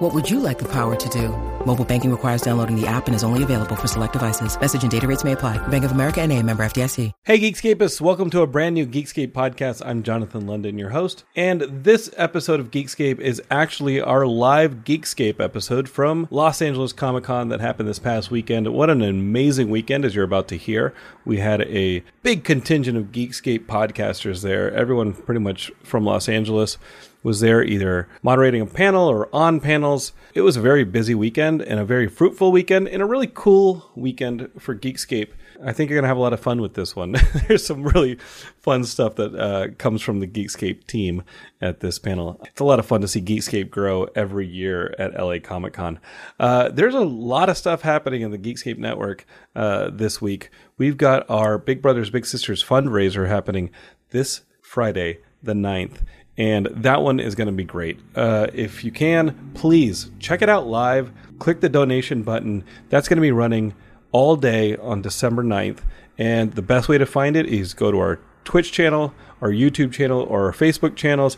What would you like the power to do? Mobile banking requires downloading the app and is only available for select devices. Message and data rates may apply. Bank of America and a member FDIC. Hey, Geekscapists, welcome to a brand new Geekscape podcast. I'm Jonathan London, your host. And this episode of Geekscape is actually our live Geekscape episode from Los Angeles Comic Con that happened this past weekend. What an amazing weekend, as you're about to hear. We had a big contingent of Geekscape podcasters there, everyone pretty much from Los Angeles was there either moderating a panel or on panels. It was a very busy weekend and a very fruitful weekend and a really cool weekend for Geekscape. I think you're going to have a lot of fun with this one. There's some really fun stuff that uh, comes from the Geekscape team at this panel. It's a lot of fun to see Geekscape grow every year at LA Comic Con. Uh, there's a lot of stuff happening in the Geekscape network uh, this week. We've got our Big Brothers Big Sisters fundraiser happening this Friday, the 9th and that one is going to be great. Uh, if you can, please check it out live. Click the donation button. That's going to be running all day on December 9th. And the best way to find it is go to our Twitch channel, our YouTube channel, or our Facebook channels.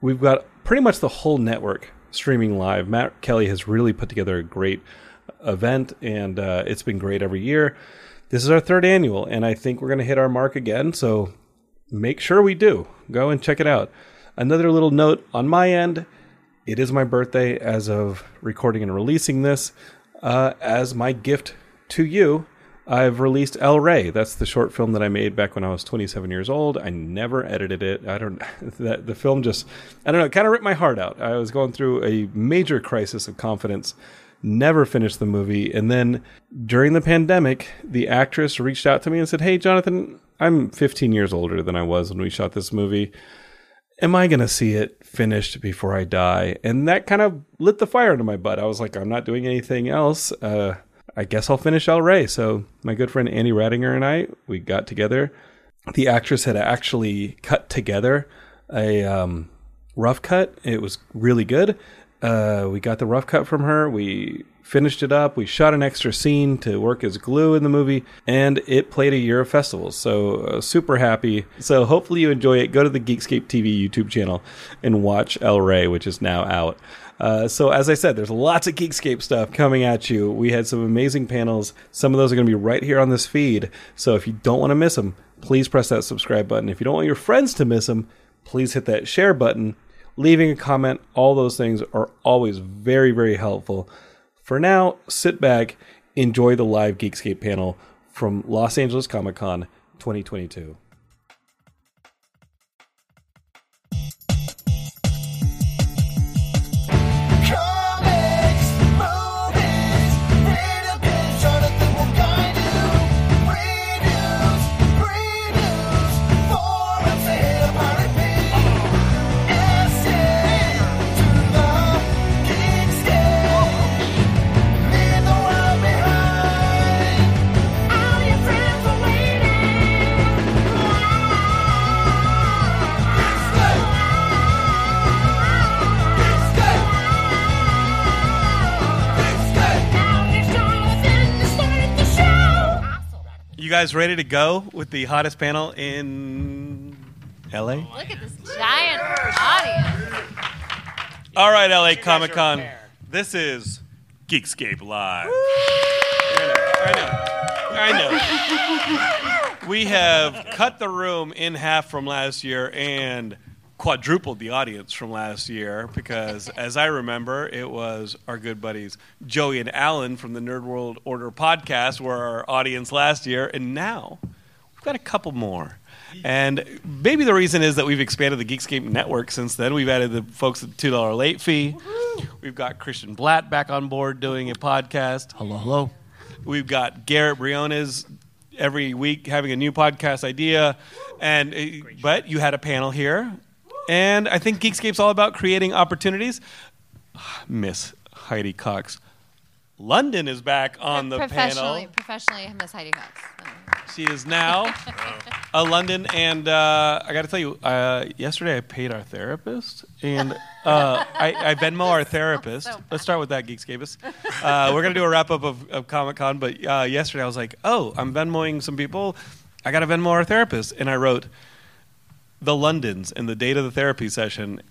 We've got pretty much the whole network streaming live. Matt Kelly has really put together a great event, and uh, it's been great every year. This is our third annual, and I think we're going to hit our mark again. So make sure we do. Go and check it out. Another little note on my end it is my birthday as of recording and releasing this. Uh, as my gift to you, I've released El Rey. That's the short film that I made back when I was 27 years old. I never edited it. I don't. That the film just, I don't know. It kind of ripped my heart out. I was going through a major crisis of confidence. Never finished the movie, and then during the pandemic, the actress reached out to me and said, "Hey, Jonathan, I'm 15 years older than I was when we shot this movie am I going to see it finished before I die? And that kind of lit the fire into my butt. I was like, I'm not doing anything else. Uh, I guess I'll finish El Rey. So my good friend Andy Radinger and I, we got together. The actress had actually cut together a um, rough cut. It was really good. Uh, we got the rough cut from her. We finished it up. We shot an extra scene to work as glue in the movie, and it played a year of festivals. So uh, super happy. So hopefully you enjoy it. Go to the Geekscape TV YouTube channel and watch El Rey, which is now out. Uh, so as I said, there's lots of Geekscape stuff coming at you. We had some amazing panels. Some of those are going to be right here on this feed. So if you don't want to miss them, please press that subscribe button. If you don't want your friends to miss them, please hit that share button. Leaving a comment, all those things are always very, very helpful. For now, sit back, enjoy the live Geekscape panel from Los Angeles Comic Con 2022. You guys ready to go with the hottest panel in LA? Look at this giant audience. All right, LA Comic Con. This is Geekscape Live. I know. I know. I know. we have cut the room in half from last year and quadrupled the audience from last year because, as I remember, it was our good buddies Joey and Alan from the Nerd World Order podcast were our audience last year, and now we've got a couple more. And maybe the reason is that we've expanded the Geekscape network since then. We've added the folks at the two dollar late fee. We've got Christian Blatt back on board doing a podcast. Hello, hello. We've got Garrett Briones every week having a new podcast idea, and uh, but you had a panel here and I think Geekscape's all about creating opportunities. Miss Heidi Cox. London is back on the professionally, panel. professionally, Miss Heidi Cox. She is now a London, and uh, I got to tell you, uh, yesterday I paid our therapist, and uh, I, I Venmo our therapist. So Let's start with that, Geekscapists. Uh, we're gonna do a wrap up of, of Comic Con, but uh, yesterday I was like, oh, I'm Venmoing some people. I got to Venmo our therapist, and I wrote the Londons and the date of the therapy session.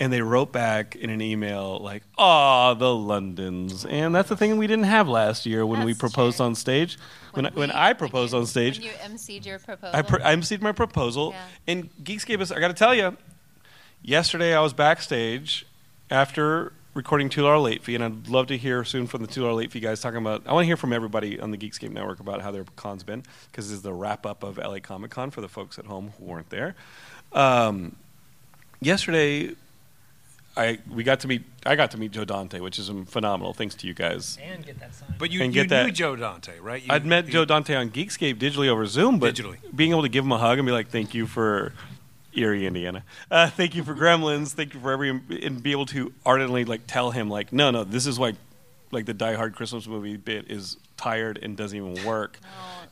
And they wrote back in an email like, "Ah, the Londons," and that's the thing we didn't have last year when we proposed true. on stage. When When I, when I proposed when on stage, you emceed your proposal. I, pr- I emceed my proposal, Yeah. and Geekscapists, I got to tell you, yesterday I was backstage after recording Two Dollar Late Fee, and I'd love to hear soon from the Two Dollar Late Fee guys talking about. I want to hear from everybody on the Geekscape Network about how their con's been, because this is the wrap up of LA Comic Con for the folks at home who weren't there. Um, yesterday, I we got to meet. I got to meet Joe Dante, which is phenomenal. Thanks to you guys. And get that sign. But you, And you get that- knew Joe Dante, right? You, I'd met you- Joe Dante on Geekscape digitally over Zoom, but Digitally. being able to give him a hug and be like, "Thank you for Eerie, Indiana. Uh, thank you for Gremlins. Thank you for every," and be able to ardently like tell him like, "No, no, this is why, like the Die Hard Christmas movie bit is tired and doesn't even work,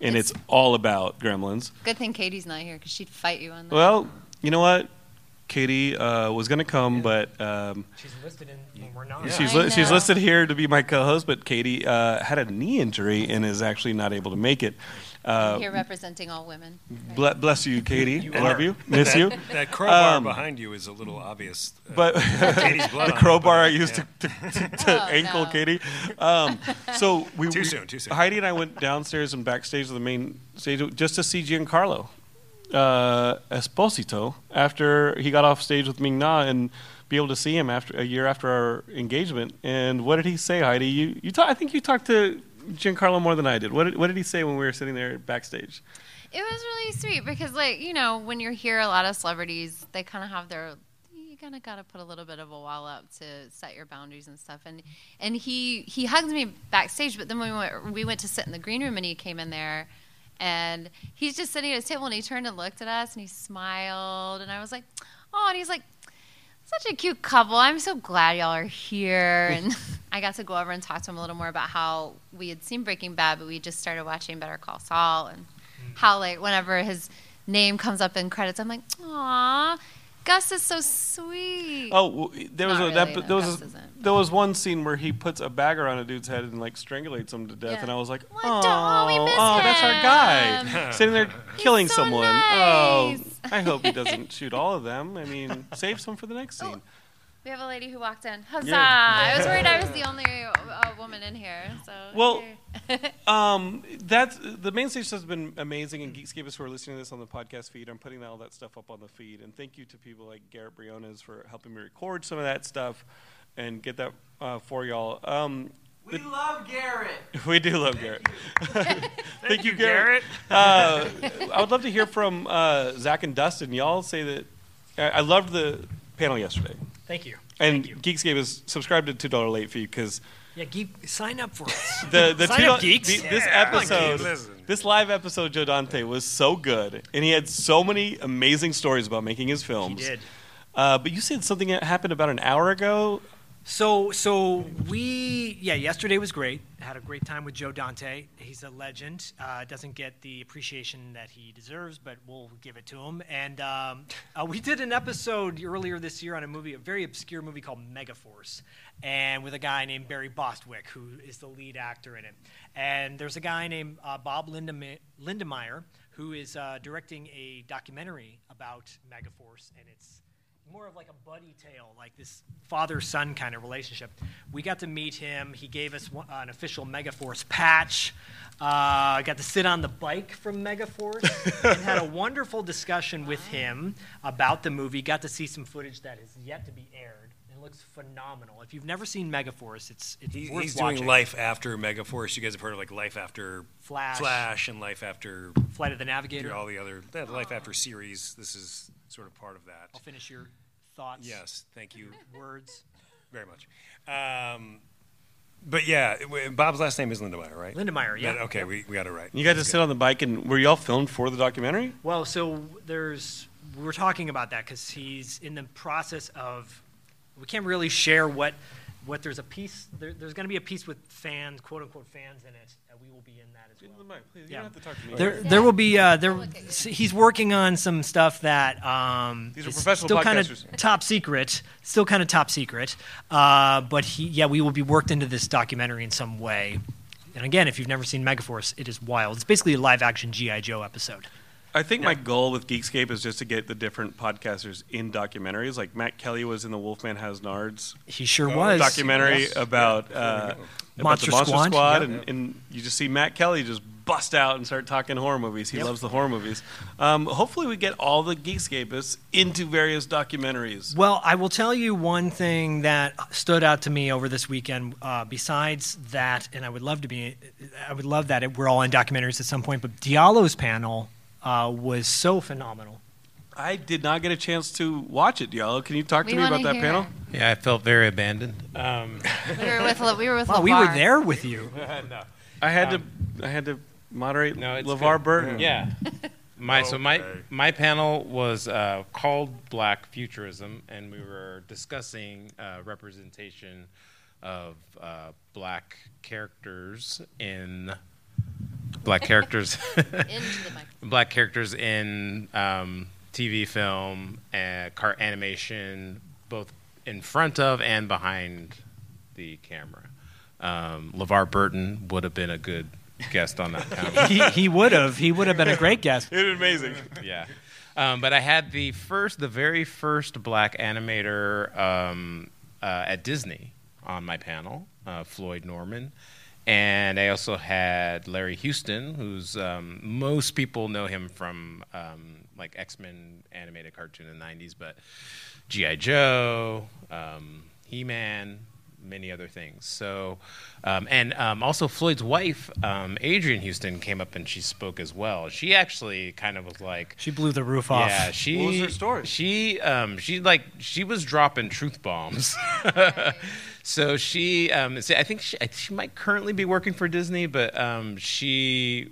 and it's, it's- all about Gremlins." Good thing Katie's not here because she'd fight you on that. Well, you know what? Katie uh, was going to come, but um, She's listed in when we're not. Yeah. she's li- she's listed here to be my co-host. But Katie uh, had a knee injury and is actually not able to make it. Uh, here representing all women. right? ble- bless you, Katie. I love you. Miss you. That crowbar Um, behind you is a little obvious. uh, But the crowbar I used yeah. to, to, to, to Oh, ankle no. Katie. Um, so we Too soon, too soon. Heidi and I went downstairs and backstage to the main stage just to see Giancarlo uh, Esposito after he got off stage with Ming Na and be able to see him after a year after our engagement. And what did he say, Heidi? You you talk, I think you talked to Giancarlo more than I did. What did, what did he say when we were sitting there backstage? It was really sweet because, like, you know, when you're here, a lot of celebrities they kind of have their. You kind of got to put a little bit of a wall up to set your boundaries and stuff. And and he he hugged me backstage, but then when we went we went to sit in the green room and he came in there, and he's just sitting at his table and he turned and looked at us and he smiled and I was like, oh, and he's like. Such a cute couple. I'm so glad y'all are here. And I got to go over and talk to him a little more about how we had seen Breaking Bad, but we just started watching Better Call Saul and mm. how like whenever his name comes up in credits, I'm like, aw, Gus is so sweet. Oh, w- there was Not a really, that, no, there was Gus a, isn't. there was one scene where he puts a bag on a dude's head and like strangulates him to death, Yeah. and I was like, What? oh, Oh, we oh, miss oh, that's our guy sitting there killing so someone. nice. Oh, I hope he doesn't shoot all of them. I mean, save some for the next oh, scene. We have a lady who walked in. Huzzah! Yeah. I was worried I was the only uh, woman in here. So Well. Um, that's the main stage has been amazing, and Geekscapists who are listening to this on the podcast feed, I'm putting all that stuff up on the feed. And thank you to people like Garrett Briones for helping me record some of that stuff and get that uh, for y'all. Um, We love Garrett. we do love Garrett. thank, you, Garrett. uh, I would love to hear from uh, Zach and Dustin. Y'all say that I, I loved the panel yesterday, Thank you. and Thank you. Geekscape is subscribed to two dollar late fee because Yeah, geek, sign up for us. the the Sign two up, geeks. the- this Yeah, episode, geeks, this live episode, Joe Dante was so good, and he had so many amazing stories about making his films. he did. Uh, but you said something that happened about an hour ago. So, so we, yeah, yesterday was great. Had a great time with Joe Dante. He's a legend. Uh, doesn't get the appreciation that he deserves, but we'll give it to him. And um, uh, we did an episode earlier this year on a movie, a very obscure movie called Megaforce, and with a guy named Barry Bostwick, who is the lead actor in it. And there's a guy named uh, Bob Lindem- Lindemeyer who is uh, directing a documentary about Megaforce, and it's more of like a buddy tale, like this father son kind of relationship. We got to meet him. He gave us one, an official Megaforce patch. Uh, got to sit on the bike from Megaforce and had a wonderful discussion with him about the movie. Got to see some footage that is yet to be aired. It looks phenomenal. If you've never seen Megaforce, it's it's He, worth he's watching. doing Life After Megaforce. You guys have heard of like Life After Flash. Flash and Life After Flight of the Navigator. all the other Life After series. This is sort of part of that. I'll finish your thoughts. Yes, thank you Words. very much. Um, but yeah, w- Bob's last name is Lindemeyer, right? Lindemeyer, yeah. That- okay, Yep. we, we got it right. You got to That's sit on the bike, and were y'all filmed for the documentary? Well, so there's we're talking about that because he's in the process of we can't really share what what there's a piece. There, there's going to be a piece with fans, quote unquote fans in it. Uh, we will be in that as well. You Yeah. don't have to talk to me. There, there will be. Uh, there, look at you. s- he's working on some stuff that um, These are professional still kind of top secret. Still kind of top secret. Uh, but he, yeah, we will be worked into this documentary in some way. And again, if you've never seen Megaforce, it is wild. It's basically a live action GI Joe episode. I think my goal with Geekscape is just to get the different podcasters in documentaries. Like Matt Kelly was in the Wolfman Has Nards He sure was. documentary about, uh, about Monster the Monster Squad, Squad, yep. and, and you just see Matt Kelly just bust out and start talking horror movies. He loves the horror movies. Um, hopefully, we get all the Geekscapists into various documentaries. Well, I will tell you one thing that stood out to me over this weekend. Uh, besides that, and I would love to be, I would love that it, we're all in documentaries at some point. But Diallo's panel uh, was so phenomenal. I did not get a chance to watch it, y'all. Can you talk to We me about wanna that hear panel? it. Yeah, I felt very abandoned. Um, We were with we were with Wow, we were LeVar. there with you. no, I had to. I had to moderate no, it's LeVar good. Burton. Yeah. My so my my panel was uh, called Black Futurism, and we were discussing uh, representation of uh, black characters in black characters into the black characters in um, TV, film, and car animation, both in front of and behind the camera. Um, LeVar Burton would have been a good guest on that panel. he, he would have. He would have been a great guest. It was amazing. yeah. Um, but I had the first, the very first black animator um, uh, at Disney on my panel, uh, Floyd Norman. And I also had Larry Houston, who's um, most people know him from um, like X Men animated cartoon in the 90s, but G.I. Joe, um, He Man, many other things. So, um, and um, also Floyd's wife, um, Adrian Houston, came up and she spoke as well. She actually kind of was like, She blew the roof off. yeah, she. What was her story? She, um, she like she was dropping truth bombs. so she, um, I think she, she might currently be working for Disney, but um, she,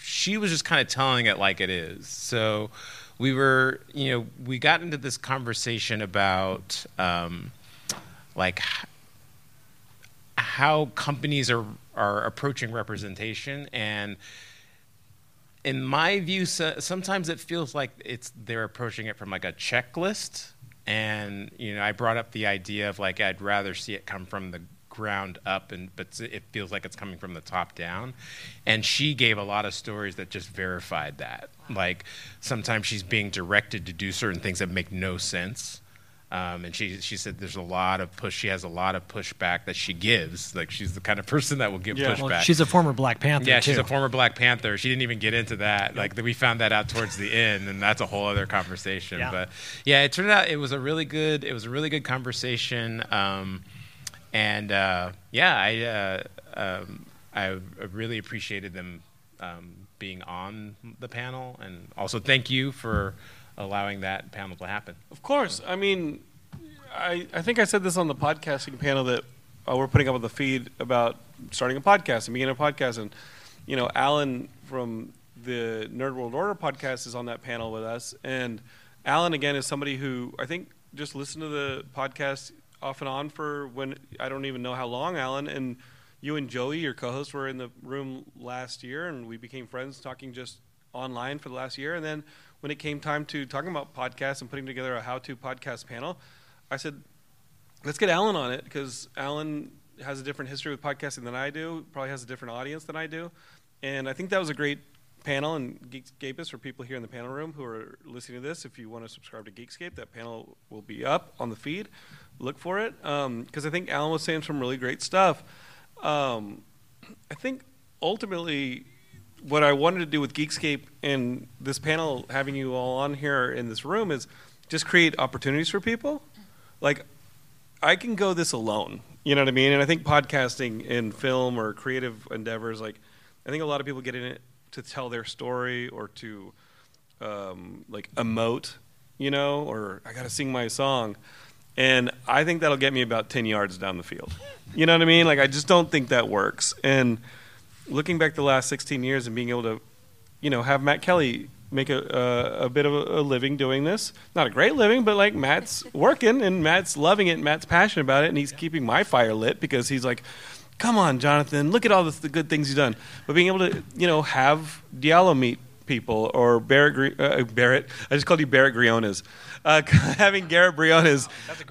she was just kind of telling it like it is. So we were, you know, we got into this conversation about, um, like how companies are are approaching representation. And in my view so, sometimes it feels like it's they're approaching it from like a checklist. And you know i brought up the idea of like i'd rather see it come from the ground up and but it feels like it's coming from the top down. And she gave a lot of stories that just verified that. Like sometimes she's being directed to do certain things that make no sense um, and she she said there's a lot of push. She has a lot of pushback that she gives. Like she's the kind of person that will give Yeah. pushback. Well, she's a former Black Panther. Yeah, she's a former Black Panther. She didn't even get into that. Like we found that out towards the end, and that's a whole other conversation. Yeah. But yeah, it turned out it was a really good. It was a really good conversation. Um, and uh, yeah, I uh, um, I really appreciated them um, being on the panel, and also thank you for allowing that panel to happen. Of course. I mean, I, I think I said this on the podcasting panel that uh, we're putting up on the feed about starting a podcast and beginning a podcast. And, you know, Alan from the Nerd World Order podcast is on that panel with us. And Alan, again, is somebody who I think just listened to the podcast off and on for when I don't even know how long, Alan. And you and Joey, your co host, were in the room last year, and we became friends talking just online for the last year. And then when it came time to talking about podcasts and putting together a how to podcast panel, I said, let's get Alan on it because Alan has a different history with podcasting than I do, probably has a different audience than I do. And I think that was a great panel and Geekscapists for people here in the panel room who are listening to this. If you want to subscribe to Geekscape, that panel will be up on the feed. Look for it because I think Alan was saying some really great stuff. Um, I think ultimately what I wanted to do with Geekscape and this panel, having you all on here in this room, is just create opportunities for people. Like, I can go this alone. You know what I mean? And I think podcasting and film or creative endeavors, like, I think a lot of people get in it to tell their story or to, um, like, emote, you know, or I got to sing my song. And I think that'll get me about 10 yards down the field. You know what I mean? Like, I just don't think that works. And looking back the last 16 years and being able to, you know, have Matt Kelly make a a, a bit of a, a living doing this. Not a great living, but like Matt's working and Matt's loving it. And Matt's passionate about it, and he's keeping my fire lit because he's like. Come on, Jonathan! Look at all the, the good things you've done. But being able to, you know, have Diallo meet people or Barrett, uh, Barrett I just called you Barrett Briones. Uh, having Garrett Briones,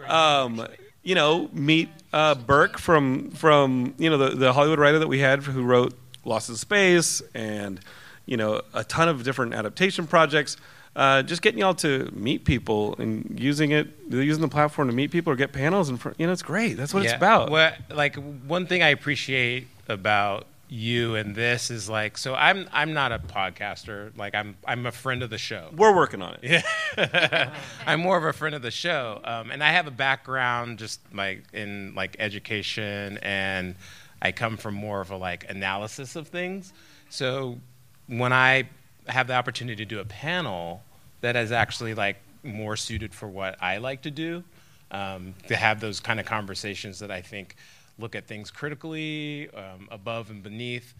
um, you know, meet uh, Burke from from you know the the Hollywood writer that we had who wrote Lost in Space and you know a ton of different adaptation projects. Uh, just getting y'all to meet people and using it, using the platform to meet people or get panels, and you know, it's great. That's what it's about. Well, like one thing I appreciate about you and this is like so I'm I'm not a podcaster like I'm I'm a friend of the show We're working on it. yeah I'm more of a friend of the show um, and I have a background just like in like education and I come from more of a like analysis of things so when I have the opportunity to do a panel that is actually like more suited for what I like to do um, to have those kind of conversations that I think look at things critically, um, above and beneath.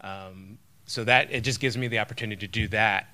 Um, so that it just gives me the opportunity to do that.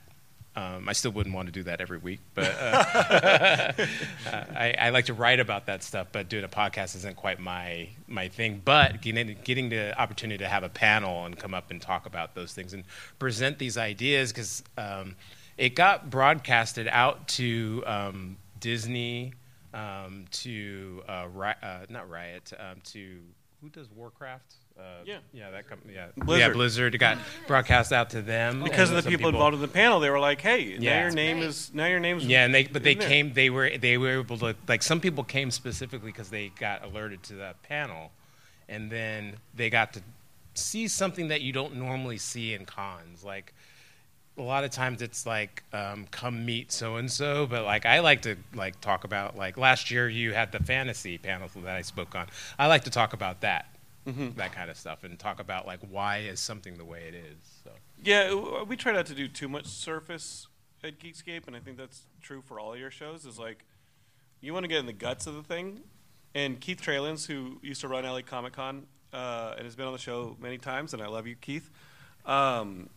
Um, I still wouldn't want to do that every week, but uh, I, I, like to write about that stuff. But doing a podcast isn't quite my my thing. But getting, getting the opportunity to have a panel and come up and talk about those things and present these ideas because um, it got broadcasted out to um, Disney um, to uh, ri- uh, not Riot um, to who does Warcraft? Uh, Yeah. yeah, that company. Yeah, Blizzard. Yeah, Blizzard. Got broadcast out to them because of the some people, involved in the panel, they were like, "Hey, now your name great. is now your name's Yeah, and they but they there." came. They were they were able to like some people came specifically because they got alerted to that panel, and then they got to see something that you don't normally see in cons. Like a lot of times it's like um, come meet so and so, but like I like to like talk about like last year you had the fantasy panel that I spoke on. I like to talk about that. That kind of stuff, and talk about like why is something the way it is. So. Yeah, we try not to do too much surface at Geekscape, and I think that's true for all your shows. Is like you want to get in the guts of the thing. And Keith Tralins, who used to run LA Comic Con uh, and has been on the show many times, and I love you, Keith. Um,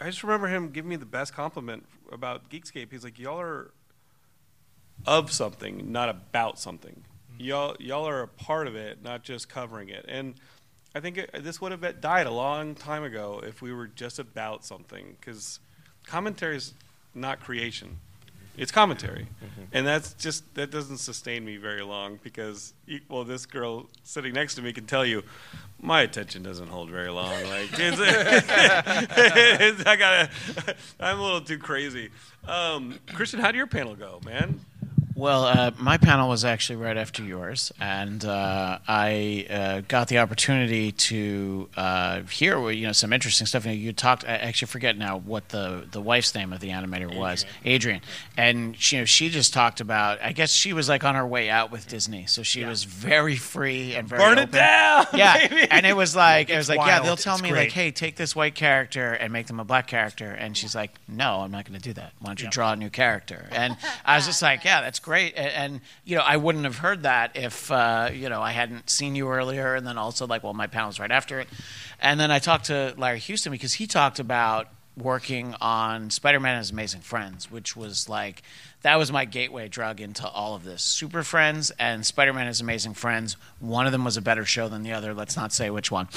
I just remember him giving me the best compliment about Geekscape. He's like, "Y'all are of something, not about something. Y'all, y'all are a part of it, not just covering it." And I think it, this would have died a long time ago if we were just about something, because commentary is not creation; it's commentary, and that's just that doesn't sustain me very long because well, this girl sitting next to me can tell you. My attention doesn't hold very long. Like it's, it's- I gotta, I'm a little too crazy. Um, Christian, how did your panel go, man? Well, uh, my panel was actually right after yours, and uh, I uh, got the opportunity to uh, hear you know some interesting stuff. You, know, you talked. I actually forget now what the, the wife's name of the animator was, Adrian, and she, you know, she just talked about. I guess she was like on her way out with Disney, so she was very free and very Burn it down, Yeah, baby. and it was like it was like yeah, they'll tell It's me great. like, hey, take this white character and make them a black character, and she's like, no, I'm not going to do that. Why don't you draw a new character? And I was just like, yeah, that's great. And, and you know, I wouldn't have heard that if uh, you know I hadn't seen you earlier, and then also like, well, my panel panel's right after it, and then I talked to Larry Houston because he talked about working on Spider-Man and His Amazing Friends, which was like that was my gateway drug into all of this. Super Friends and Spider-Man is Amazing Friends. One of them was a better show than the other. Let's not say which one.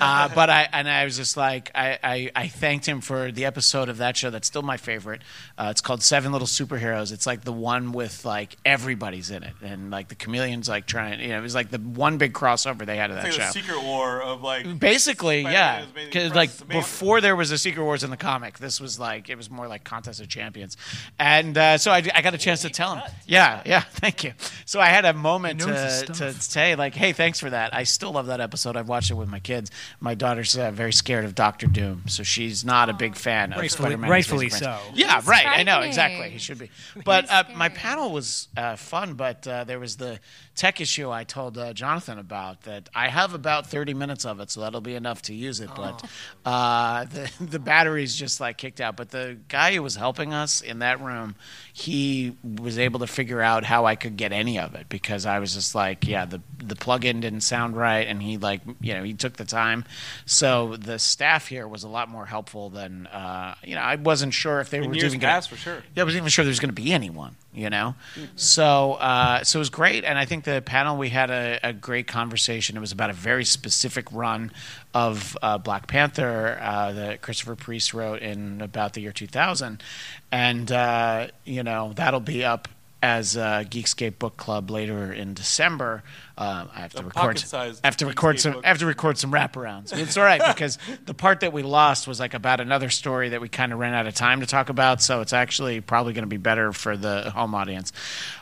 Uh, but I and I was just like I, I, I thanked him for the episode of that show that's still my favorite. Uh, it's called Seven Little Superheroes. It's like the one with like everybody's in it and like the chameleons like trying. You know, it was like the one big crossover they had of that It's like show. the secret war of like Basically, Spider-Man yeah. is Amazing 'Cause, Friends. like before there was a Secret Wars in the comic, this was like it was more like Contest of Champions, and uh, so I, I got a chance to tell him. Yeah, yeah. Thank you. So I had a moment He knows his to, to say like, hey, thanks for that. I still love that episode. I've watched it with my kids. My daughter's uh, very scared of Doctor Doom, so she's not a big fan of Rightfully- Spider-Man. rightfully so. Yeah, He's right. I know exactly. He should be. But uh, my scary. panel was uh, fun, but uh, there was the tech issue I told uh, Jonathan about that I have about 30 minutes of it, so that'll be enough to use it. But uh, the, the batteries just like kicked out. But the guy who was helping us in that room, he was able to figure out how I could get any of it because I was just like, yeah, the the plug-in didn't sound right, and he like, you know, he took the time. So the staff here was a lot more helpful than, uh, you know, I wasn't sure if they In were even gonna- past, for sure. yeah, I wasn't even sure there was going to be anyone, you know. So, uh, so it was great, and I think the panel we had a, a great conversation. It was about a very specific run of uh, Black Panther uh, that Christopher Priest wrote in about the year 2000, and uh, you know that'll be up as a Geekscape Book Club later in December. Uh, I have to record. I have to record Geekscape some. book. I have to record some wraparounds. It's all right because the part that we lost was like about another story that we kind of ran out of time to talk about. So it's actually probably going to be better for the home audience.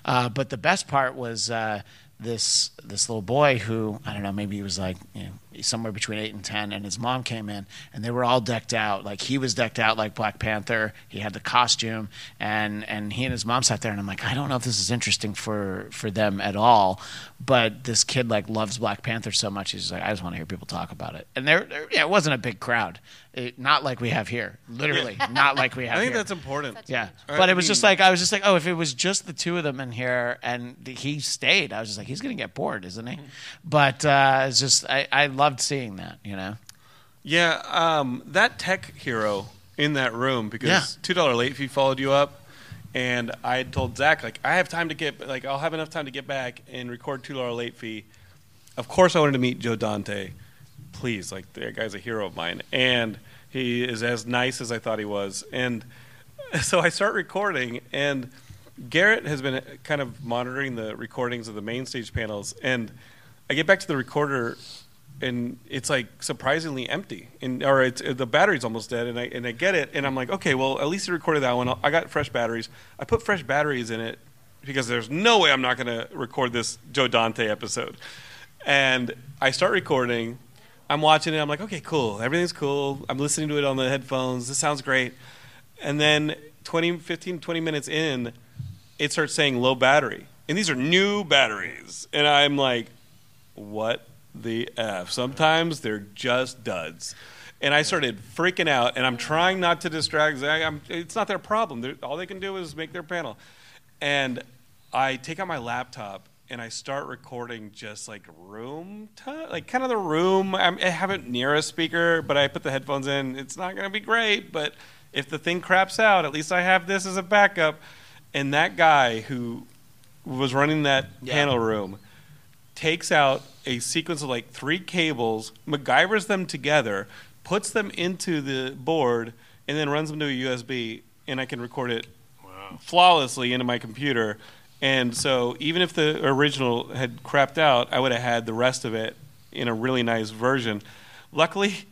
Uh, but the best part was uh, this this little boy who I don't know maybe he was like you know somewhere between eight and ten, and his mom came in and they were all decked out like he was decked out like Black Panther. He had the costume and and he and his mom sat there and I'm like I don't know if this is interesting for for them at all, but this kid like loves Black Panther so much he's like I just want to hear people talk about it. And there, there yeah, it wasn't a big crowd, it, not like we have here, literally not like we have I think here. that's important. Yeah, I but it was just like I was just like, oh, if it was just the two of them in here and th- he stayed, I was just like, he's gonna get bored, isn't he? But uh, it's just I, I loved seeing that, you know. Yeah, um, that tech hero in that room because Yeah. two dollar late fee followed you up, and I had told Zach like I have time to get like I'll have enough time to get back and record two dollar late fee. Of course, I wanted to meet Joe Dante. Please, like that guy's a hero of mine, and he is as nice as I thought he was. And so I start recording, and Garrett has been kind of monitoring the recordings of the main stage panels, and I get back to the recorder and it's like surprisingly empty, and or it's uh, the battery's almost dead, and I and I get it, and I'm like, okay, well at least it recorded that one. I got fresh batteries. I put fresh batteries in it because there's no way I'm not going to record this Joe Dante episode, and I start recording. I'm watching it. I'm like, okay, cool. Everything's cool. I'm listening to it on the headphones. This sounds great. And then 20, 15, 20 minutes in, it starts saying low battery. And these are new batteries. And I'm like, what the F? Sometimes they're just duds. And I started freaking out, and I'm trying not to distract. I'm, it's not their problem. They're, all they can do is make their panel. And I take out my laptop and I start recording just like room, ti like kind of the room. I'm, I have it near a speaker, but I put the headphones in. It's not going to be great, but if the thing craps out, at least I have this as a backup. And that guy who was running that panel room takes out a sequence of like three cables, MacGyvers them together, puts them into the board, and then runs them to a USB, and I can record it flawlessly into my computer. And so even if the original had crapped out, I would have had the rest of it in a really nice version. Luckily,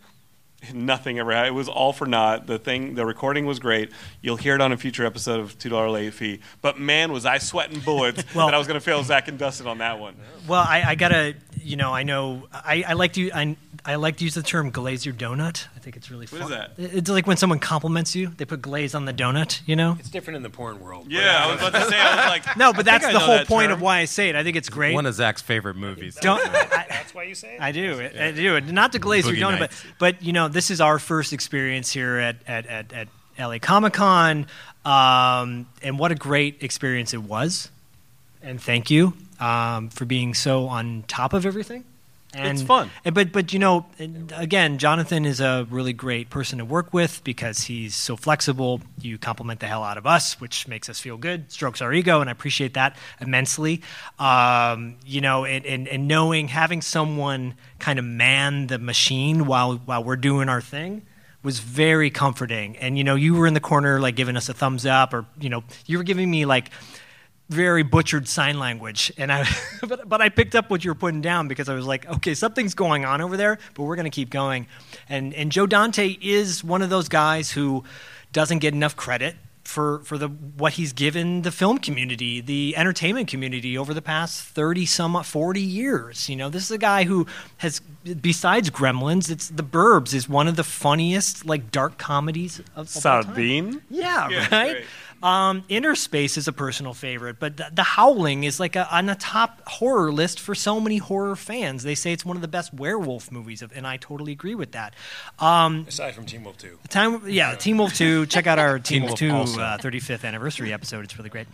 nothing ever happened. It was all for naught. The thing, the recording was great. You'll hear it on a future episode of Two Dollar Late Fee. But man, was I sweating bullets Well- that I was going to fail Zach and Dustin on that one. Well, I, I gotta, you know, I know, I, I like to, I, I like to use the term glaze your donut. I think it's really What fun. is that? It's like when someone compliments you, they put glaze on the donut. You know? It's different in the porn world. Yeah, I was about to say. I was like, No, but I that's I the whole that point term. of why I say it. I think it's great. One of Zach's favorite movies. Don't. I, That's why you say it? I do. I do. Not to glaze your Boogie donut, but but you know, this is our first experience here at at at, at LA Comic Con, um, and what a great experience it was. And thank you um, for being so on top of everything. And, It's fun. and- But but you know, again, Jonathan is a really great person to work with because he's so flexible. You compliment the hell out of us, which makes us feel good, strokes our ego, and I appreciate that immensely. Um, you know, and, and, and knowing having someone kind of man the machine while while we're doing our thing was very comforting. And you know, you were in the corner like giving us a thumbs up, or you know, you were giving me like very butchered sign language and i but, but i picked up what you were putting down because i was like okay something's going on over there but we're going to keep going and and joe dante is one of those guys who doesn't get enough credit for for the what he's given the film community the entertainment community over the past 30 some 40 years you know this is a guy who has besides gremlins it's the burbs is one of the funniest like dark comedies of, of all time. Sardine? Yeah, Yeah, right. Um, Inner Space is a personal favorite, but the, the Howling is like a, on the top horror list for so many horror fans. They say it's one of the best werewolf movies, of, and I totally agree with that. Um, Aside from Teen Wolf 2. Time, yeah, Teen Wolf 2. Check out our Teen Wolf Wolf 2 uh, 35th anniversary episode. It's really great.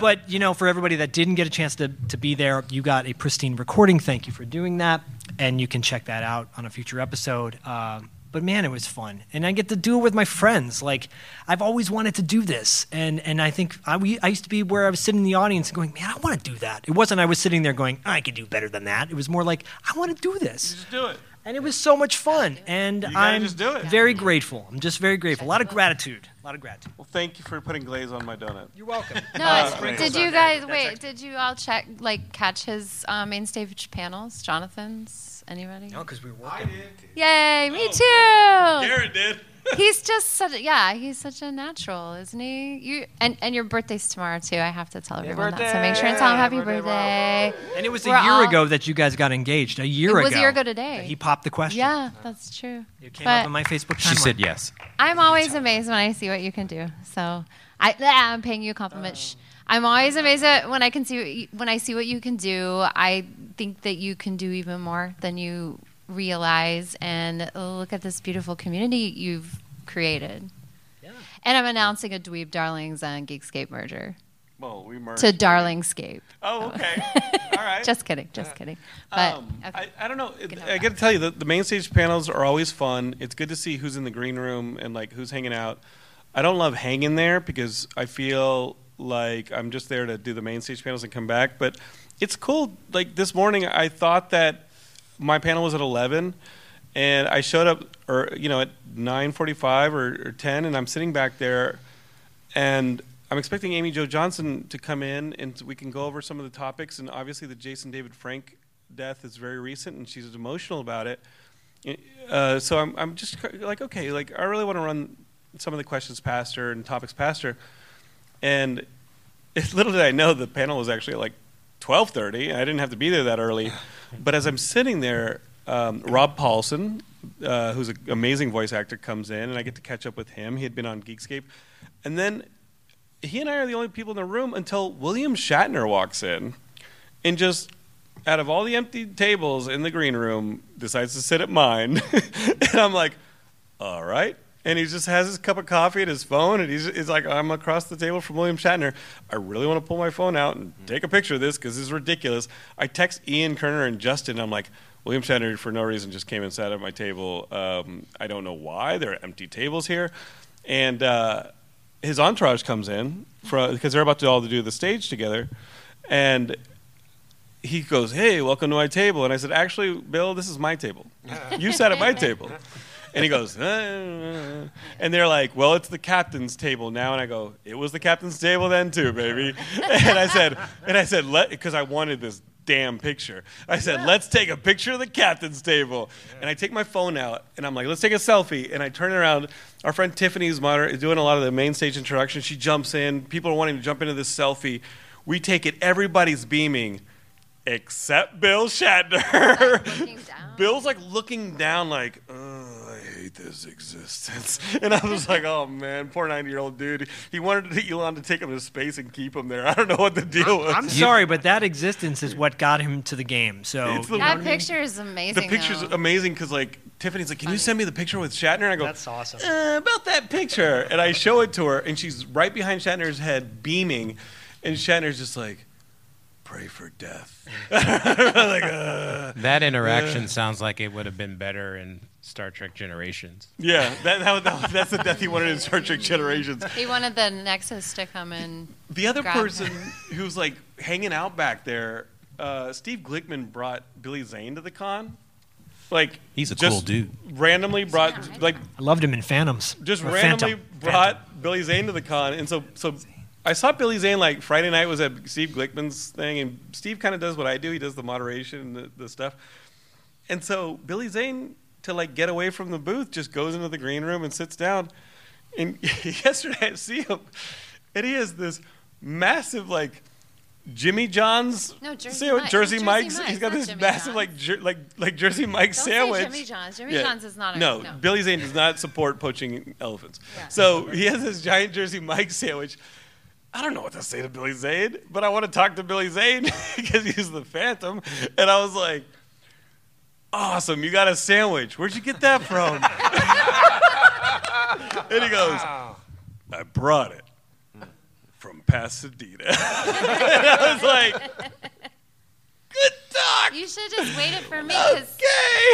But, you know, for everybody that didn't get a chance to, to be there, you got a pristine recording. Thank you for doing that. And you can check that out on a future episode. Um, but man, it was fun, and I get to do it with my friends. Like I've always wanted to do this, and and I think I, we, I used to be where I was sitting in the audience and going, man, I want to do that. It wasn't I was sitting there going, I could do better than that. It was more like I want to do this. Just do it. And it was so much fun, and I'm just do it. very grateful. I'm just very grateful. A lot of gratitude. A lot of gratitude. Well, thank you for putting glaze on my donut. You're welcome. No, Uh, did you guys wait? Did you all check like catch his uh, main stage panels? Jonathan's? Anybody? No, because we were working. I did. Yay! Me oh, too. Garrett did. He's just such. A, yeah, he's such a natural, isn't he? You and and your birthday's tomorrow too. I have to tell everyone that. So make sure and tell him happy birthday. And it was We're a year all- ago that you guys got engaged. A year ago. It ago. was a year ago today. that He popped the question. Yeah, that's true. It came But- up on my Facebook timeline. She said yes. I'm always amazed when I see what you can do. So I, I'm paying you a compliment. Shh. I'm always amazed at when I can see what you, when I see what you can do. I think that you can do even more than you realize. And look at this beautiful community you've created. Yeah. And I'm announcing a Dweeb Darlings and Geekscape merger Well, we merged. to Darlingscape. Oh, okay. All right. Just kidding, just kidding. But Um, okay. I, I don't know. I got to tell you, the, the main stage panels are always fun. It's good to see who's in the green room and like who's hanging out. I don't love hanging there because I feel like I'm just there to do the main stage panels and come back. But it's cool. Like this morning, I thought that my panel was at 11, and I showed up, or you know, at 9:45 or, or 10, and I'm sitting back there, and I'm expecting Amy Jo Johnson to come in and we can go over some of the topics. And obviously, the Jason David Frank death is very recent, and she's emotional about it. Uh, so I'm, I'm just like, okay, like I really want to run some of the questions past her and topics past her. And little did I know the panel was actually at like 12:30. I didn't have to be there that early. But as I'm sitting there, um, Rob Paulsen, uh, who's an amazing voice actor, comes in, and I get to catch up with him. He had been on Geekscape, and then he and I are the only people in the room until William Shatner walks in, and just out of all the empty tables in the green room, decides to sit at mine, and I'm like, all right. And he just has his cup of coffee and his phone, and he's, he's like, I'm across the table from William Shatner. I really want to pull my phone out and take a picture of this because this is ridiculous. I text Ian Kerner and Justin. And I'm like, William Shatner, for no reason, just came and sat at my table. Um, I don't know why. There are empty tables here. And uh, his entourage comes in because they're about to all do the stage together. And he goes, "Hey, welcome to my table." And I said, "Actually, Bill, this is my table. You sat at my table." And he goes, uh, uh, "Uh," and they're like, "Well, it's the captain's table now." And I go, "It was the captain's table then too, baby." And I said, and I said, "Let," because I wanted this damn picture. I said, "Let's take a picture of the captain's table." And I take my phone out, and I'm like, "Let's take a selfie." And I turn around. Our friend Tiffany's moder- is doing a lot of the main stage introduction. She jumps in. People are wanting to jump into this selfie. We take it. Everybody's beaming except Bill Shatner. down? Bill's like looking down, like, I hate this existence. And I was like, oh man, poor 90 year old dude. He wanted Elon to take him to space and keep him there. I don't know what the deal was. I'm sorry, but that existence is what got him to the game. So It's the that one- picture is amazing. the picture's though. amazing because like Tiffany's like, can you send me the picture with Shatner? And I go, That's awesome. "Uh, about that picture, and I show it to her, and she's right behind Shatner's head, beaming, and Shatner's just like, pray for death. like, uh. That interaction sounds like it would have been better in Star Trek Generations. Yeah, that, that, that, that's the death he wanted in Star Trek Generations. He wanted the Nexus to come in. The other Grab person who's like hanging out back there, uh, Steve Glickman brought Billy Zane to the con. Like He's a just cool dude. Randomly brought like I loved him in Phantoms. just randomly Phantom. brought Billy Zane to the con, and so so I saw Billy Zane like Friday night was at Steve Glickman's thing, and Steve kind of does what I do. He does the moderation and the, the stuff, and so Billy Zane to like get away from the booth just goes into the green room and sits down. And yesterday I see him, and he has this massive like. Jimmy John's No, Jersey sandwich- Mike- Jersey, Jersey Mike's. Mike's, He's got this Jimmy massive John's. like jer- like like Jersey Mike's Don't say sandwich. Jimmy John's. Jimmy John's is not a- no, no. Billy Zane does not support poaching elephants. Yeah. So he has this giant Jersey Mike sandwich, I don't know what to say to Billy Zane, but I want to talk to Billy Zane because he's the Phantom. And I was like, awesome, you got a sandwich. Where'd you get that from? and he goes, I brought it from Pasadena. and I was like, good talk. You should have just waited for me because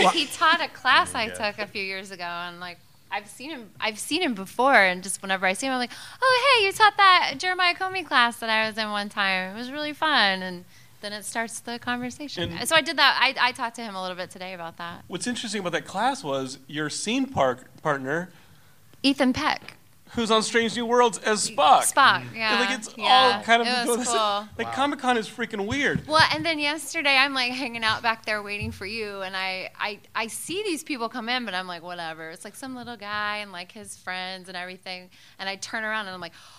Okay. he taught a class I took a few years ago, and like I've seen him, I've seen him before, and just whenever I see him, I'm like, oh hey, you taught that Jeremiah Comey class that I was in one time. It was really fun, and then it starts the conversation. And- so I did that. I, I talked to him a little bit today about that. What's interesting about that class was your scene park partner, Ethan Peck, who's on Strange New Worlds as Spock. Spock, yeah, Like it's yeah. all kind of it was cool. like Comic Con is freaking weird. Well, and then yesterday I'm like hanging out back there waiting for you, and I, I I see these people come in, but I'm like whatever. It's like some little guy and like his friends and everything, and I turn around and I'm like, oh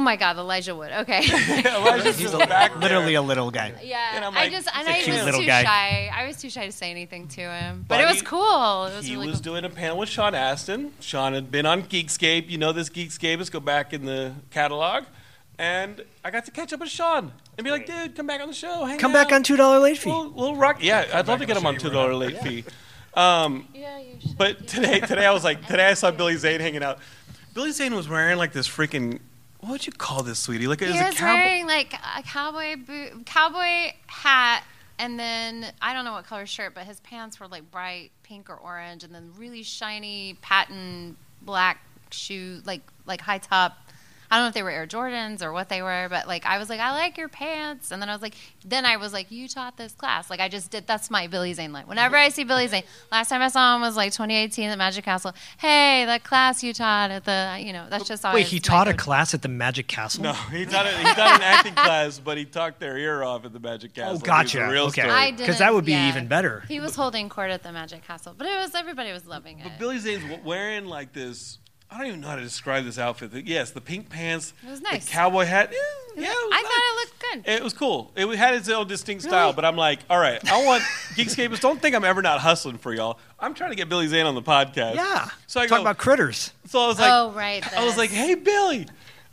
my god, Elijah Wood. Okay. Elijah's just back there. Literally a little guy. yeah. And I'm I like, just and he's a I cute was little too guy. shy. I was too shy to say anything to him, but, But it was he- cool. It was he really was cool. doing a panel with Sean Astin. Sean had been on Geekscape. You know this Geekscape is go back in the catalog. And I got to catch up with Sean and be like, dude, come back on the show. Hang Come back out. on two dollar late fee. Little, little rock. Yeah, I'd love to get him on two dollar late fee. Um, yeah, you should. but today, today I was like, today I saw Billy Zane hanging out. Billy Zane was wearing like this freaking. What would you call this, sweetie? Like it He was cowboy. wearing like a cowboy boot, cowboy hat, and then I don't know what color shirt, but his pants were like bright pink or orange, and then really shiny patent black shoe, like like high top. I don't know if they were Air Jordans or what they were, but like I was like, I like your pants, and then I was like, then I was like, you taught this class, like I just did. That's my Billy Zane line. Whenever I see Billy Zane, last time I saw him was like 2018 at Magic Castle. Hey, that class you taught at the, you know, that's just always Wait, he taught a class at the Magic Castle? No, he taught, a, he taught an acting class, but he talked their ear off at the Magic oh, Castle. Oh, It gotcha. real Okay. story. I 'Cause didn't. that would be yeah. even better. He was holding court at the Magic Castle, but it was everybody was loving it. But Billy Zane's wearing like this. I don't even know how to describe this outfit. Yes, the pink pants, It was nice. the cowboy hat. Yeah, it was I nice. thought it looked good. It was cool. It had its own distinct style, but I'm like, all right, I want Geekscapists. Don't think I'm ever not hustling for y'all. I'm trying to get Billy Zane on the podcast. Yeah. So I Talk go, about critters. so I was like, oh right. I was like, hey Billy.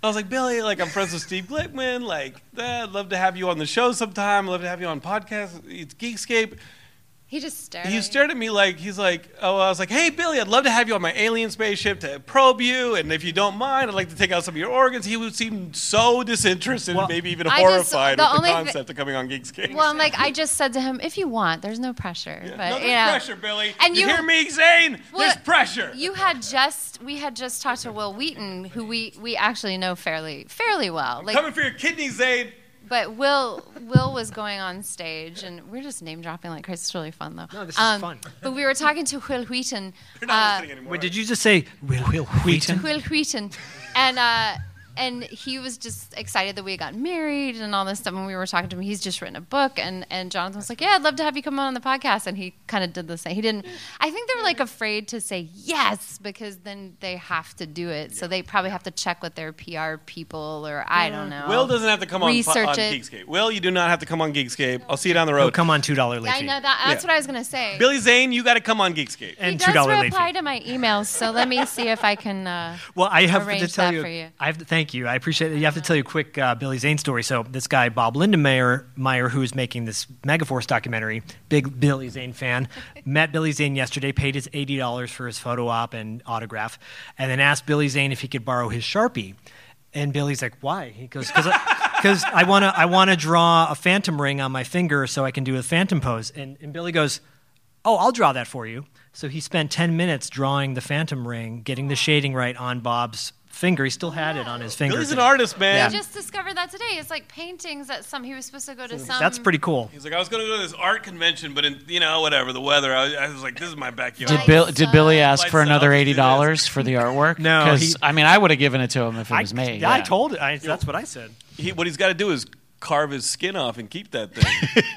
I was like, Billy, like I'm friends with Steve Glickman. Like, eh, I'd love to have you on the show sometime. I'd love to have you on podcast. It's Geekscape. He just stared. He at stared at me like he's like, oh, I was like, hey Billy, I'd love to have you on my alien spaceship to probe you, and if you don't mind, I'd like to take out some of your organs. He would seem so disinterested, Well, maybe even I just- horrified the with the only thi- concept of coming on Geekscape. Well, I'm like I just said to him, if you want, there's no pressure. Yeah, but no, there's you know, pressure, Billy. And you, you- hear me, Zane? Well, there's pressure. You had just we had just talked to Wil Wheaton, who we we actually know fairly fairly well. Like, Coming for your kidneys, Zane. But Will Will was going on stage, and we're just name dropping like crazy. It's really fun though. No, this is fun. But we were talking to Wil Wheaton. You're not uh, listening anymore. Wait, did you just say Will, Wil Wheaton? Wil Wheaton, and uh, and he was just excited that we got married and all this stuff. And we were talking to him. He's just written a book, and and Jonathan was like, "Yeah, I'd love to have you come on the podcast." And he kind of did the same. He didn't. I think they were like afraid to say yes because then they have to do it. So they probably have to check with their PR people, or I don't know. Will doesn't have to come on, po- Research on it. Geekscape. Will, you do not have to come on Geekscape. I'll see you down the road. Oh, come on, two dollar late Yeah, I fee. know that. That's Yeah. what I was gonna say. Billy Zane, you got to come on Geekscape. he and does two dollar late reply fee. to my emails, so let me see if I can. Uh, Well, I have to arrange tell that you, for you. I have to thank you. I appreciate it. You have to tell you a quick uh, Billy Zane story. So this guy Bob Lindemeyer, Meyer, who is making this Megaforce documentary, big Billy Zane fan, met Billy Zane yesterday, paid his eighty dollars for his photo op and autograph, and then asked Billy Zane if he could borrow his sharpie. And Billy's like, "Why?" He goes, "Because because I want to I want to draw a phantom ring on my finger so I can do a phantom pose." And, and Billy goes, "Oh, I'll draw that for you." So he spent ten minutes drawing the phantom ring, getting the shading right on Bob's finger. He still had it on his finger. Billy's an artist, man. I just discovered that today. It's like paintings that some he was supposed to go to some. That's pretty cool. He's like, I was going to go to this art convention, but in, you know, whatever, the weather, I, I was like, this is my backyard. Did, Bill, did Billy up. ask Lights for another up, eighty dollars for the artwork? No, 'Cause, he- I mean, I would have given it to him if it was me. yeah, I told it. I, that's what I said. He, what he's got to do is carve his skin off and keep that thing.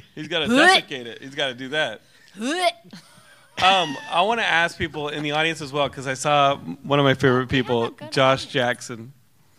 he's got to desiccate it. He's got to do that. Um, I want to ask people in the audience as well because I saw one of my favorite people, Josh audience. Jackson.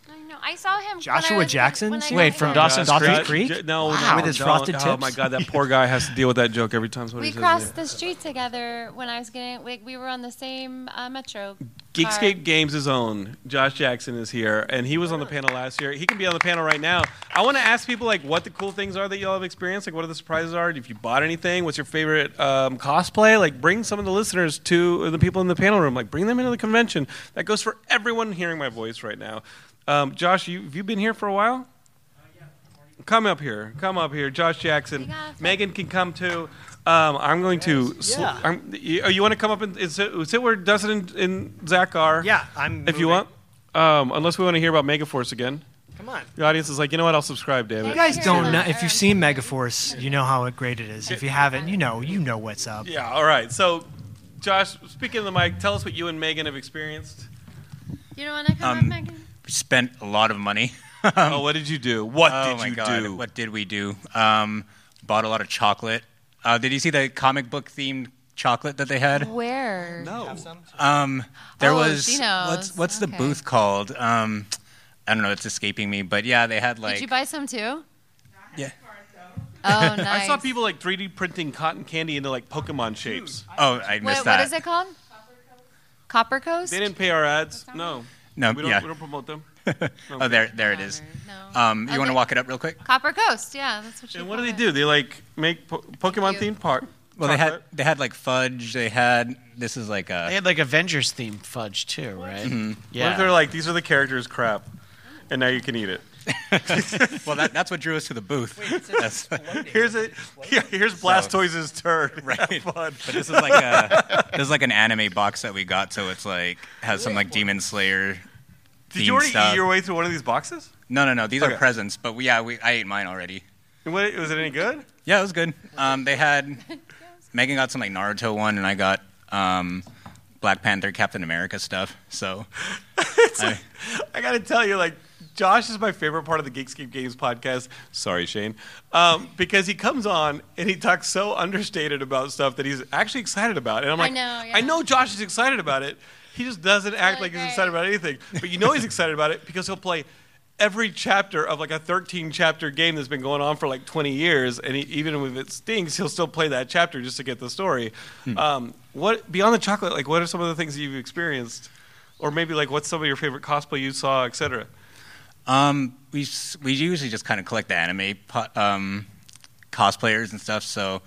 I know. I saw him. Joshua was- Jackson? Wait, from here. Dawson's Josh- Creek? Creek? J- no, Wow. no, With his don't. frosted Oh tips? my god, that poor guy has to deal with that joke every time somebody We says crossed the street together when I was getting. We, we were on the same uh, metro. Geekscape Games' is own Josh Jackson is here, and he was on the panel last year. He can be on the panel right now. I want to ask people like what the cool things are that y'all have experienced. Like, what are the surprises are? If you bought anything, what's your favorite um, cosplay? Like, bring some of the listeners to the people in the panel room. Like, bring them into the convention. That goes for everyone hearing my voice right now. Um, Josh, you have you been here for a while? Come up here. Come up here, Josh Jackson. You got it. Megan can come too. Um, I'm going to. Sl- Yeah. I'm, you, oh, you want to come up and, and sit, sit where Dustin and, and Zach are? Yeah, I'm. If you want. Um, unless we want to hear about Megaforce again. Come on. The audience is like, you know what? I'll subscribe, David. You guys don't know. If you've Eric. seen Megaforce, you know how great it is. If you haven't, you know, you know what's up. Yeah. All right. So, Josh, speaking of the mic, tell us what you and Megan have experienced. You don't want to come Um, up, Megan? We spent a lot of money. oh, what did you do? What oh did my you god, do? what did we do? Um, bought a lot of chocolate. Uh, did you see the comic book themed chocolate that they had? Where? No. Um, there Oh, was she knows. what's what's the booth called? Um, I don't know. It's escaping me. But yeah, they had like Did you buy some too? yeah. Oh, nice. I saw people like 3D printing cotton candy into like Pokemon shapes. Oh, I missed What, that. what is it called? Copper Coast? They didn't pay our ads. No. No, We don't, yeah. we don't promote them. Oh, there, there it is. No. Um, you want to walk it up real quick? Copper Coast, yeah, that's what you And what do they it. do? They like make po- Pokemon themed park. Well, they had they had like fudge. They had this is like a They had like Avengers themed fudge too, right? Mm-hmm. What if Yeah. they're like, these are the characters' crap, and now you can eat it? well. That, that's what drew us to the booth. That's- Here's a yeah, here's Blastoise's turd. Right. Fun. But this is like a this is like an anime box that we got, so it's like has some like Demon Slayer. Did you already stuff. eat your way through one of these boxes? No, no, no. These Okay. are presents, but we, yeah, we I ate mine already. What, was it any good? Yeah, it was good. Um, they had Megan got some like Naruto one, and I got um, Black Panther, Captain America stuff. So I, I got to tell you, like, Josh is my favorite part of the Geekscape Games podcast. Sorry, Shane. Um, because he comes on and he talks so understated about stuff that he's actually excited about. And I'm I like, know, yeah. I know Josh is excited about it. He just doesn't act like he's excited about anything. But you know he's excited about it because he'll play every chapter of like a 13 chapter game that's been going on for like 20 years. And he, even if it stinks, he'll still play that chapter just to get the story. Um, what Beyond the chocolate, like, what are some of the things that you've experienced? Or maybe like what's some of your favorite cosplay you saw, etc. um, we we usually just kind of collect the anime um, cosplayers and stuff. So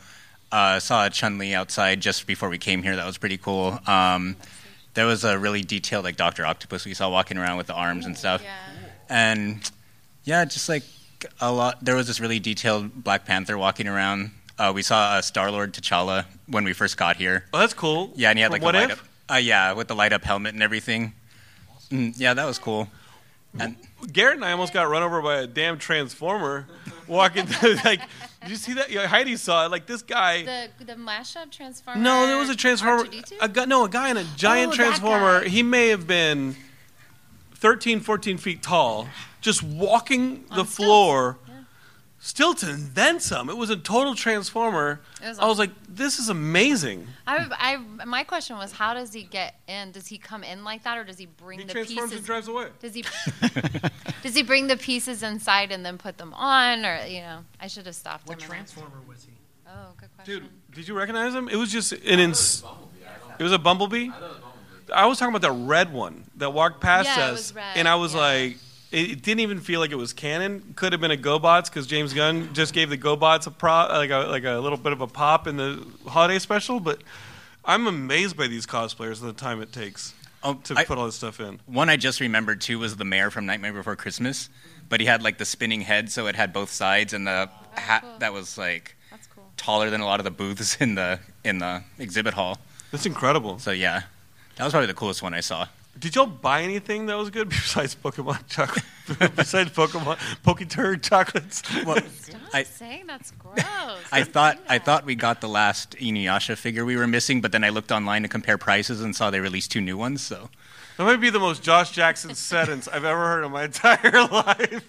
uh, saw Chun Li outside just before we came here. That was pretty cool. Um, there was a really detailed like Doctor Octopus we saw walking around with the arms and stuff. Yeah. and yeah, just like a lot. There was this really detailed Black Panther walking around. Uh, we saw uh, Star Lord T'Challa when we first got here. Oh, that's cool. Yeah, and he had like what the light if? up. Uh, yeah, with the light up helmet and everything. Mm, yeah, that was cool. And Garrett and I almost got run over by a damn transformer walking. through, like, did you see that? Yeah, Heidi saw it. Like this guy. The the mashup transformer. no, there was a transformer. R2D2? A guy, no, a guy in a giant Oh, transformer. He may have been 13, 14 feet tall, just walking the stilts. floor. Yeah. Stilton, then some. It was a total transformer. It was I was like, this is amazing. I, I, my question was, how does he get in? Does he come in like that, or does he bring He the transforms pieces? and drives away. Does he? does he bring the pieces inside and then put them on, or you know? I should have stopped What him. and asked. transformer was he? Oh, good question. Dude, did you recognize him? It was just an ins. It was a bumblebee. I was talking about the red one that walked past Yeah, it us, was red, and I was yeah. like, it, it didn't even feel like it was canon. Could have been a GoBots because James Gunn just gave the GoBots a pro, like a like a little bit of a pop in the holiday special. But I'm amazed by these cosplayers and the time it takes oh, to I- put all this stuff in. one I just remembered too was the mayor from Nightmare Before Christmas, but he had like the spinning head, so it had both sides, and the oh, hat cool. that was like That's cool. taller than a lot of the booths in the in the exhibit hall. That's incredible. So yeah, that was probably the coolest one I saw. Did y'all buy anything that was good besides Pokemon chocolate? besides Pokemon Poketurd chocolates? Well, Stop I- saying that's gross. I Don't thought I thought we got the last Inuyasha figure we were missing, but then I looked online to compare prices and saw they released two new ones. So That might be the most Josh Jackson sentence I've ever heard in my entire life.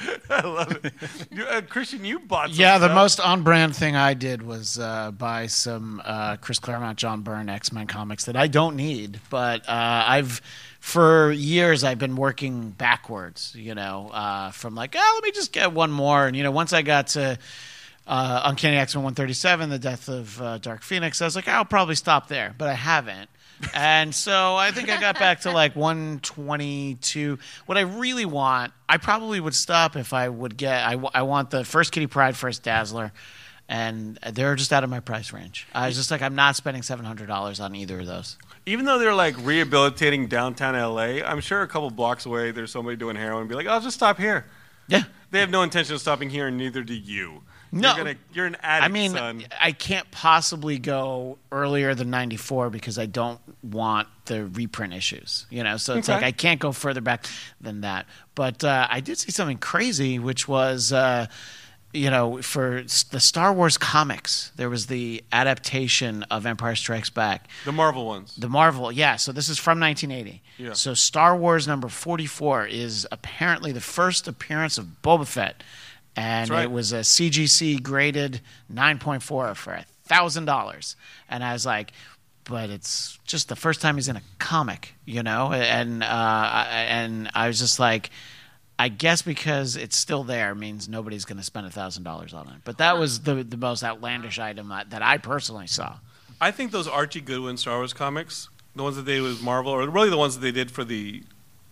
I love it. You, uh, Christian, you bought some Yeah, the stuff. most on brand thing I did was uh, buy some uh, Chris Claremont, John Byrne X Men comics that I don't need, but uh, I've for years I've been working backwards. You know, uh, from like, oh, let me just get one more, and you know, once I got to uh, Uncanny X Men 137, the death of uh, Dark Phoenix, I was like, I'll probably stop there, but I haven't. And so I think I got back to like 122. What I really want, I probably would stop if I would get. I, I want the first Kitty Pryde, first Dazzler, and they're just out of my price range. I was just like, I'm not spending seven hundred dollars on either of those. Even though they're like rehabilitating downtown LA, I'm sure a couple blocks away there's somebody doing heroin and be like, I'll just stop here. Yeah. They have no intention of stopping here, and neither do you. No. You're, gonna, you're an addict, I mean, son. I can't possibly go earlier than 94 because I don't want the reprint issues, you know? So it's Okay. like I can't go further back than that. But uh, I did see something crazy, which was, uh, you know, for the Star Wars comics, there was the adaptation of Empire Strikes Back. The Marvel ones. The Marvel, yeah. So this is from 1980. Yeah. So Star Wars number 44 is apparently the first appearance of Boba Fett, and right. it was a CGC graded 9.4 for a thousand dollars. And I was like, but it's just the first time he's in a comic, you know. And uh, I- and I was just like. I guess because it's still there means nobody's going to spend a thousand dollars on it. But that was the the most outlandish item that, that I personally saw. I think those Archie Goodwin Star Wars comics, the ones that they did with Marvel, or really the ones that they did for the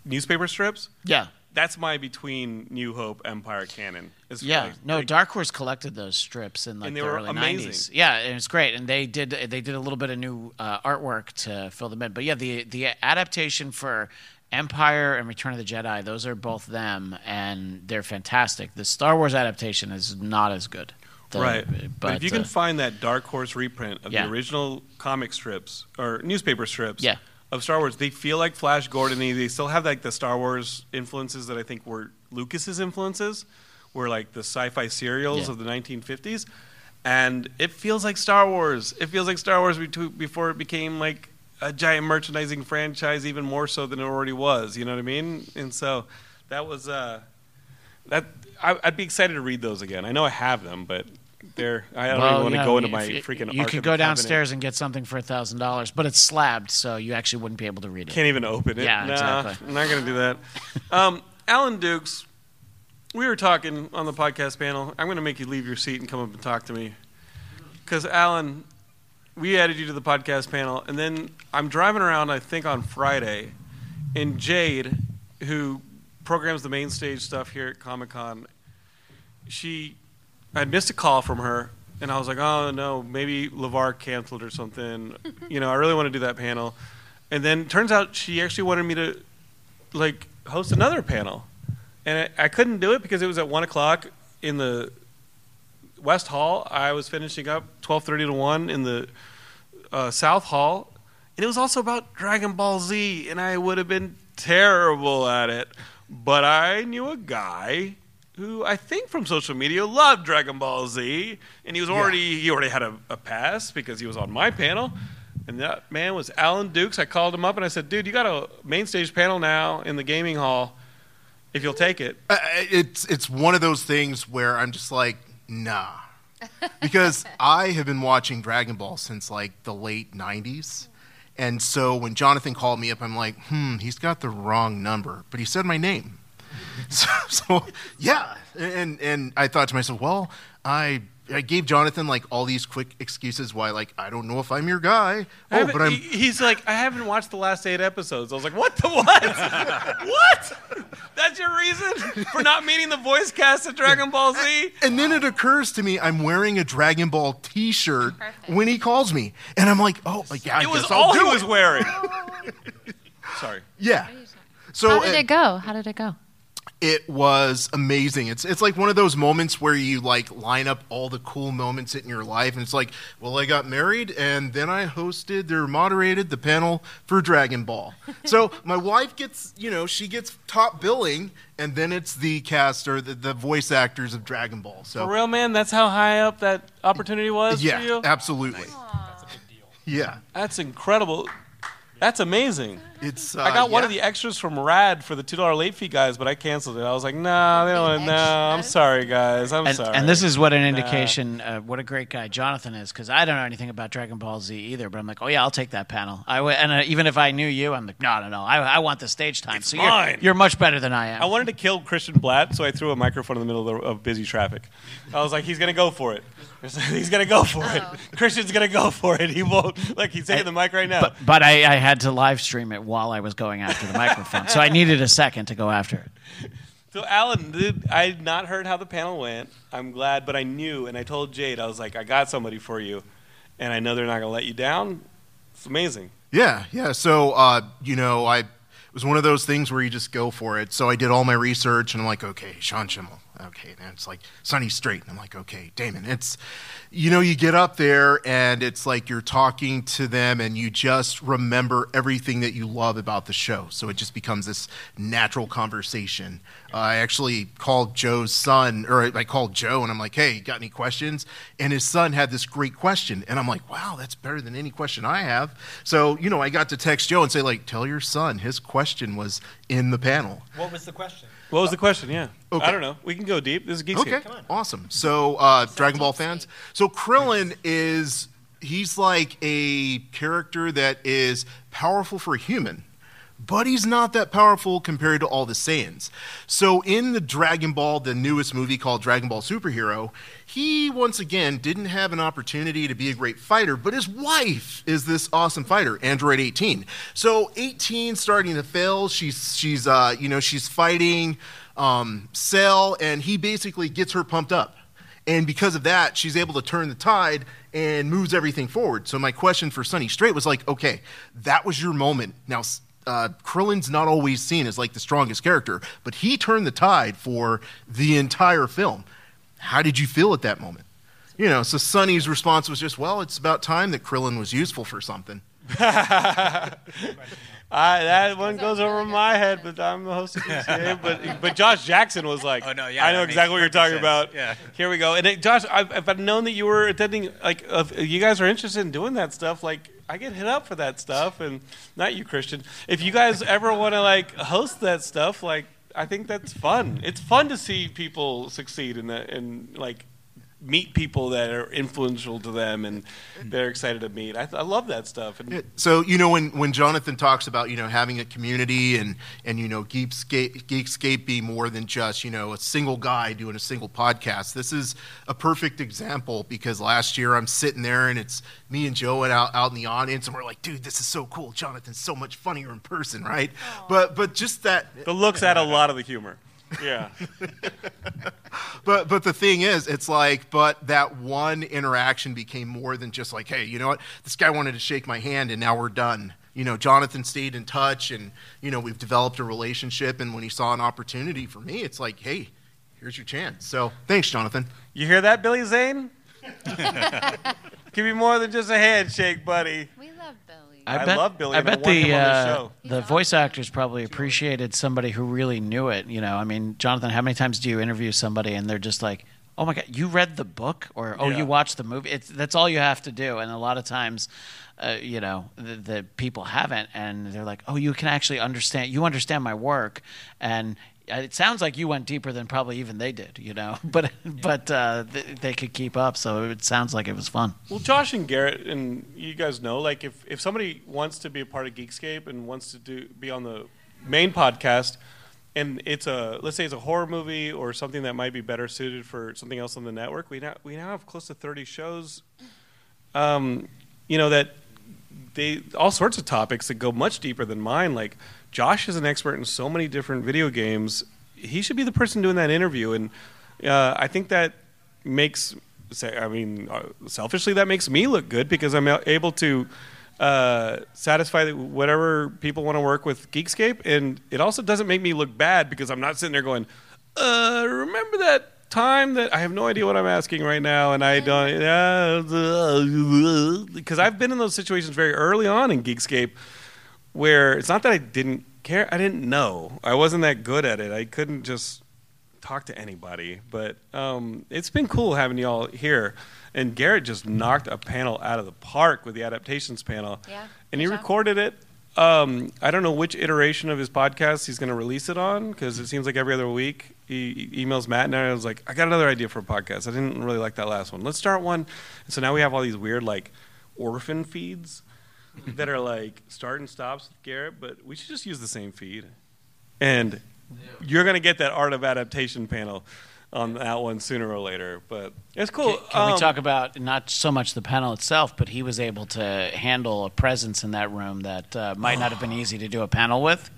newspaper strips, Yeah, that's my between New Hope Empire canon. It's Yeah, like- no, like- Dark Horse collected those strips in like And they the were early amazing. '90s. Yeah, and it's great, and they did they did a little bit of new uh, artwork to fill them in. But yeah, the the adaptation for Empire and Return of the Jedi, those are both them, and they're fantastic. The Star Wars adaptation is not as good. The- right. But, but if you can uh, find that Dark Horse reprint of Yeah. the original comic strips or newspaper strips Yeah. Of Star Wars, they feel like Flash Gordon-y. They still have like the Star Wars influences that I think were Lucas's influences, were like the sci-fi serials Yeah. of the 1950s. And it feels like Star Wars. It feels like Star Wars before it became like a giant merchandising franchise, even more so than it already was. You know what I mean? And so that was uh, that. I'd be excited to read those again. I know I have them, but they're. I don't well, even want to yeah, go into my you- freaking. You could go downstairs and get something for a thousand dollars, but it's slabbed, so you actually wouldn't be able to read it. Can't even open it. Yeah, Nah, exactly. I'm not going to do that. Um, Alan Dukes, we were talking on the podcast panel. I'm going to make you leave your seat and come up and talk to me. Because, Alan, we added you to the podcast panel, and then I'm driving around, I think, on Friday, and Jade, who programs the main stage stuff here at Comic Con, she, I missed a call from her, and I was like, oh no, maybe LeVar canceled or something. you know, I really want to do that panel. And then turns out she actually wanted me to like host another panel, and I, I couldn't do it because it was at one o'clock in the West Hall. I was finishing up twelve thirty to one in the uh, South Hall, and it was also about Dragon Ball Z, and I would have been terrible at it. But I knew a guy who I think from social media loved Dragon Ball Z, and he was already he already had a, a pass because he was on my panel. And that man was Alan Dukes. I called him up and I said, "Dude, you got a main stage panel now in the gaming hall. If you'll take it." Uh, it's it's one of those things where I'm just like, nah, because I have been watching Dragon Ball since like the late '90s, and so when Jonathan called me up, I'm like, hmm, he's got the wrong number, but he said my name, so, so yeah, and and I thought to myself, well, I. I gave Jonathan like all these quick excuses why like I don't know if I'm your guy. Oh, but I'm He's like, I haven't watched the last eight episodes. I was like, what the what? what? That's your reason for not meeting the voice cast of Dragon Ball Z? And then it occurs to me I'm wearing a Dragon Ball T-shirt when he calls me, and I'm like, oh, yeah, I It was I'll all do he it. was wearing. Sorry. Yeah. So How did uh, it go? How did it go? It was amazing. It's it's like one of those moments where you like line up all the cool moments in your life, and it's like, well, I got married, and then I hosted or moderated the panel for Dragon Ball. so my wife gets, you know, she gets top billing, and then it's the cast or the, the voice actors of Dragon Ball. So For real, man, that's how high up that opportunity was yeah, for you? absolutely. That's a big deal. Yeah. That's incredible. That's amazing. It's uh, I got one of the extras from Rad for the two dollar late fee guys, but I canceled it. I was like, nah, they don't. want No, I'm sorry, guys. I'm and, sorry. and this is what an Nah. indication uh, what a great guy Jonathan is because I don't know anything about Dragon Ball Z either. But I'm like, oh yeah, I'll take that panel. I w- and uh, even if I knew you, I'm like, no, no, no. I, I want the stage time. so mine. you're you're much better than I am. I wanted to kill Christian Blatt, so I threw a microphone in the middle of, the, of busy traffic. I was like, he's gonna go for it. He's gonna go for it. Oh. Christian's gonna go for it. He won't. Like he's taking the mic right now. but but I, I had to live stream it while I was going after the microphone, so I needed a second to go after it. So, Alan, did, I had not heard how the panel went. I'm glad, but I knew, and I told Jade, I was like, I got somebody for you, and I know they're not going to let you down. It's amazing. Yeah, yeah. So, uh, you know, I it was one of those things where you just go for it. So I did all my research, and I'm like, okay, Sean Schemmel. Okay, and it's like Sonny Strait. and I'm like, okay, Damon. It's, you know, you get up there, and it's like you're talking to them, and you just remember everything that you love about the show. So it just becomes this natural conversation. Uh, I actually called Joe's son, or I called Joe, and I'm like, hey, got any questions? And his son had this great question, and I'm like, wow, that's better than any question I have. So, you know, I got to text Joe and say, like, tell your son his question was in the panel. What was the question? What was the question? Yeah. Okay. I don't know. We can go deep. This is Geekscape. Okay, awesome. So, uh, Dragon Ball fans. So, Krillin is he's like a character that is powerful for a human, but he's not that powerful compared to all the Saiyans. So, in the Dragon Ball, the newest movie called Dragon Ball Superhero, he once again didn't have an opportunity to be a great fighter, but his wife is this awesome fighter, Android 18. So, 18 starting to fail. She's she's uh, you know she's fighting um, Cell, and he basically gets her pumped up. And because of that, she's able to turn the tide and moves everything forward. So my question for Sonny Strait was like, okay, that was your moment. Now, uh, Krillin's not always seen as like the strongest character, but he turned the tide for the entire film. How did you feel at that moment? You know, so Sonny's response was just, well, it's about time that Krillin was useful for something. I, that one goes over my head, but I'm the host of Geekscape. But but Josh Jackson was like, Oh, no, yeah, I know exactly what you're talking sense. about. Yeah. Here we go. And it, Josh, I've, if I'd known that you were attending, like, if you guys are interested in doing that stuff, like, I get hit up for that stuff, and not you, Christian. If you guys ever want to like host that stuff, like, I think that's fun. It's fun to see people succeed in that, and like meet people that are influential to them and they're excited to meet. I, I love that stuff. And Yeah, So you know when, when Jonathan talks about you know having a community and and you know Geekscape Geekscape be more than just you know a single guy doing a single podcast. This is a perfect example because last year I'm sitting there and it's me and Joe and out, out in the audience and we're like, dude, this is so cool. Jonathan's so much funnier in person, right? But but just that the looks add a lot of the humor. Yeah. But but the thing is, it's like, but that one interaction became more than just like, hey, you know what? This guy wanted to shake my hand, and now we're done. You know, Jonathan stayed in touch, and you know, we've developed a relationship. And when he saw an opportunity for me, it's like, hey, here's your chance. So thanks, Jonathan. You hear that, Billy Zane? Give me more than just a handshake, buddy. We love Billy. I bet, love Billy, I and I bet want him the on the uh, show. the voice actors probably appreciated somebody who really knew it. You know, I mean, Jonathan, how many times do you interview somebody and they're just like, "Oh my god, you read the book," or "Oh, Yeah. you watched the movie"? It's that's all you have to do. And a lot of times, uh, you know, the, the people haven't, and they're like, "Oh, you can actually understand. You understand my work," and it sounds like you went deeper than probably even they did, you know. But but uh, th- they could keep up, so it sounds like it was fun. Well, Josh and Garrett, and you guys know, like if, if somebody wants to be a part of Geekscape and wants to do be on the main podcast, and it's a let's say it's a horror movie or something that might be better suited for something else on the network, we now we now have close to thirty shows. Um, you know that they all sorts of topics that go much deeper than mine. Like Josh is an expert in so many different video games. He should be the person doing that interview, and uh, I think that makes. I mean, uh, selfishly, that makes me look good because I'm able to uh, satisfy whatever people want to work with Geekscape, and it also doesn't make me look bad because I'm not sitting there going, uh, "Remember that time that I have no idea what I'm asking right now, and I don't because I've been in those situations very early on in Geekscape where it's not that I didn't care, I didn't know, I wasn't that good at it, I couldn't just talk to anybody. But um, it's been cool having y'all here, and Garrett just knocked a panel out of the park with the adaptations panel, Yeah, and he job. recorded it. Um, I don't know which iteration of his podcast he's going to release it on because it seems like every other week he he emails Matt and I was like, I got another idea for a podcast. I didn't really like that last one. Let's start one. And so now we have all these weird like orphan feeds that are like start and stops with Garrett, but we should just use the same feed. And you're going to get that art of adaptation panel on that one sooner or later. But it's cool. Can, can we Um, talk about not so much the panel itself, but he was able to handle a presence in that room that uh, might not have been easy to do a panel with.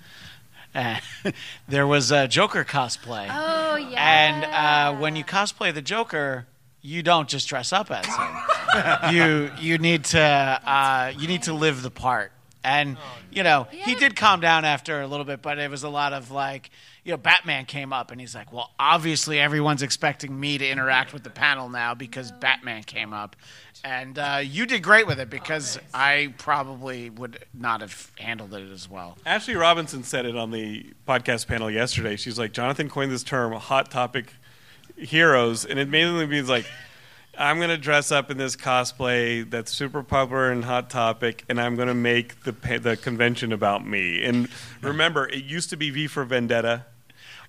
Uh, there was a Joker cosplay. Oh yeah. And uh, when you cosplay the Joker, you don't just dress up as him. you you need to uh, you need to live the part. And you know he did calm down after a little bit, but it was a lot of like you know Batman came up and he's like, well, obviously everyone's expecting me to interact with the panel now because Batman came up. And uh, you did great with it because I probably would not have handled it as well. Ashley Robinson said it on the podcast panel yesterday. She's like, Jonathan coined this term, hot topic heroes, and it mainly means like, I'm gonna dress up in this cosplay that's super popular and hot topic, and I'm gonna make the the convention about me. And remember, it used to be V for Vendetta,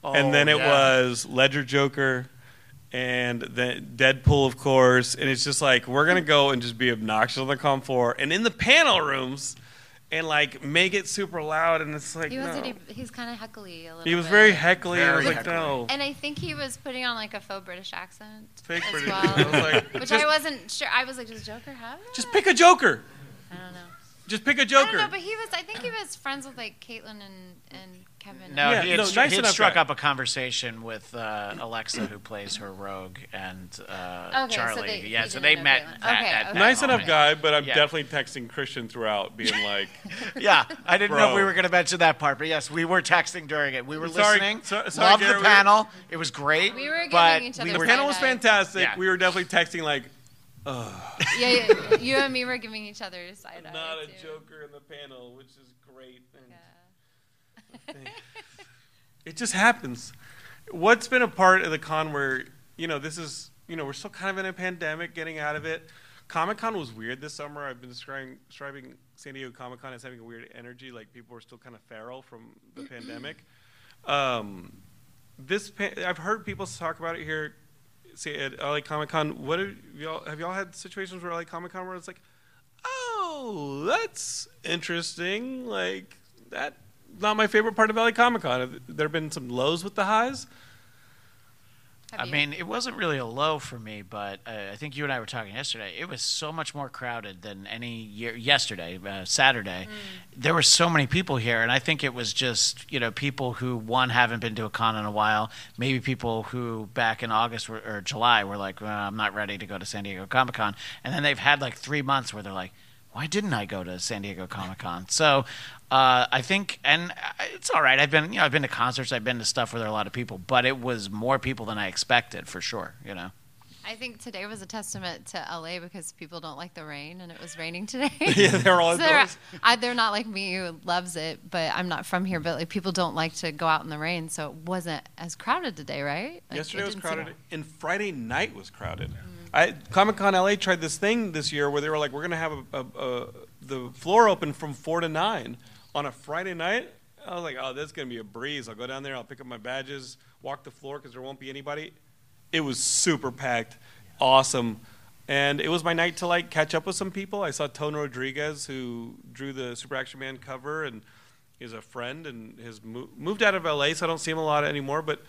and then oh, it yeah. was Ledger Joker. And then Deadpool, of course, and it's just like we're gonna go and just be obnoxious on the com floor, and in the panel rooms, and like make it super loud, and it's like he was no. he, he's kind of heckly a little. He was bit. very heckly. I was Very like, heckly. no. And I think he was putting on like a faux British accent Fake as British. well, I like, which just, I wasn't sure. I was like, does Joker have that? just pick a Joker. I don't know. Just pick a Joker. don't know, but he was. I think he was friends with like caitlin and and Kevin. No, Yeah, he had, no, stru- nice he had struck guy. up a conversation with uh, Alexa, who plays her rogue, and uh, Okay, so Charlie. they- yeah, so they met. That, Okay, at okay. that nice enough guy, but I'm Yeah. definitely texting Christian throughout, being like, Yeah, I didn't know we were going to mention that part, but yes, we were texting during it. We were Sorry- listening. so- sorry, Loved Garrett, the we were- panel. It was great. We were but giving each other the panel was fantastic. Yeah. We were definitely texting like, yeah, yeah, you and me were giving each other side eye. not a too. Joker in the panel, which is great. And Yeah. It just happens. What's been a part of the con where you know this is you know we're still kind of in a pandemic, getting out of it. Comic Con was weird this summer. I've been describing, describing San Diego Comic Con as having a weird energy, like people were still kind of feral from the pandemic. Um, this pa- I've heard people talk about it here. Say at LA Comic Con. What have y'all have y'all had situations where LA Comic Con where it's like, oh, that's interesting. Like that, not my favorite part of LA Comic Con. There have been some lows with the highs? Have I you? mean, it wasn't really a low for me, but uh, I think you and I were talking yesterday. It was so much more crowded than any year. Yesterday, uh, Saturday, there were so many people here, and I think it was just you know people who one haven't been to a con in a while, maybe people who back in August were, or July were like, well, I'm not ready to go to San Diego Comic Con, and then they've had like three months where they're like. Why didn't I go to San Diego Comic Con? So, uh, I think, and it's all right. I've been, you know, I've been to concerts, I've been to stuff where there are a lot of people, but it was more people than I expected for sure. You know. I think today was a testament to LA because people don't like the rain, and it was raining today. Yeah, they're all So they're. I, they're not like me who loves it, but I'm not from here. But like people don't like to go out in the rain, so it wasn't as crowded today, right? Like, Yesterday was crowded, and Friday night was crowded. I Comic Con LA tried this thing this year where they were like, we're gonna have a, a, a, the floor open from four to nine on a Friday night. I was like, oh, this is gonna be a breeze. I'll go down there, I'll pick up my badges, walk the floor because there won't be anybody. It was super packed, awesome, and it was my night to like catch up with some people. I saw Tone Rodriguez who drew the Super Action Man cover and is a friend and has mo- moved out of LA, so I don't see him a lot anymore. But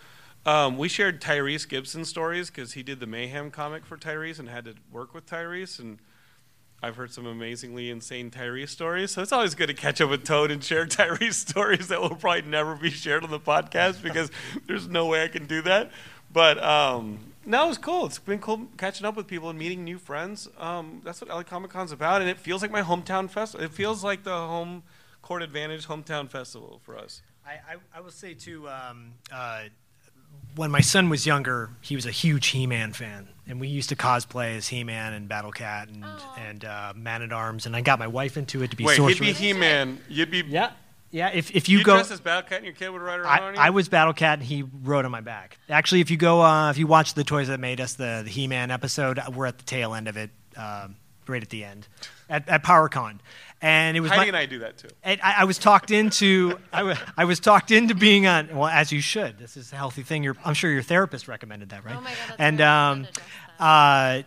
um, we shared Tyrese Gibson stories because he did the Mayhem comic for Tyrese and had to work with Tyrese. And I've heard some amazingly insane Tyrese stories. So it's always good to catch up with Toad and share Tyrese stories that will probably never be shared on the podcast because there's no way I can do that. But um, no, it was cool. It's been cool catching up with people and meeting new friends. Um, that's what LA Comic Con's about. And it feels like my hometown festival. It feels like the home court advantage hometown festival for us. I, I, I will say too, um, uh, when my son was younger, he was a huge He-Man fan, and we used to cosplay as He-Man and Battle Cat and and uh, Man at Arms, and I got my wife into it to be Wait, he'd be He Man. You'd be. yeah, yeah. If if you, You go, dressed as Battle Cat and your kid would ride around I, on you? I was Battle Cat, and he rode on my back. Actually, if you go, uh, if you watch the Toys That Made Us, the, the He-Man episode, we're at the tail end of it, um, right at the end, at, at PowerCon, and it was Heidi my, and I do that too. and I, I was talked into I I was talked into being on well as you should. This is a healthy thing. Your I'm sure your therapist recommended that right? Oh my God, that's and um wanted to address uh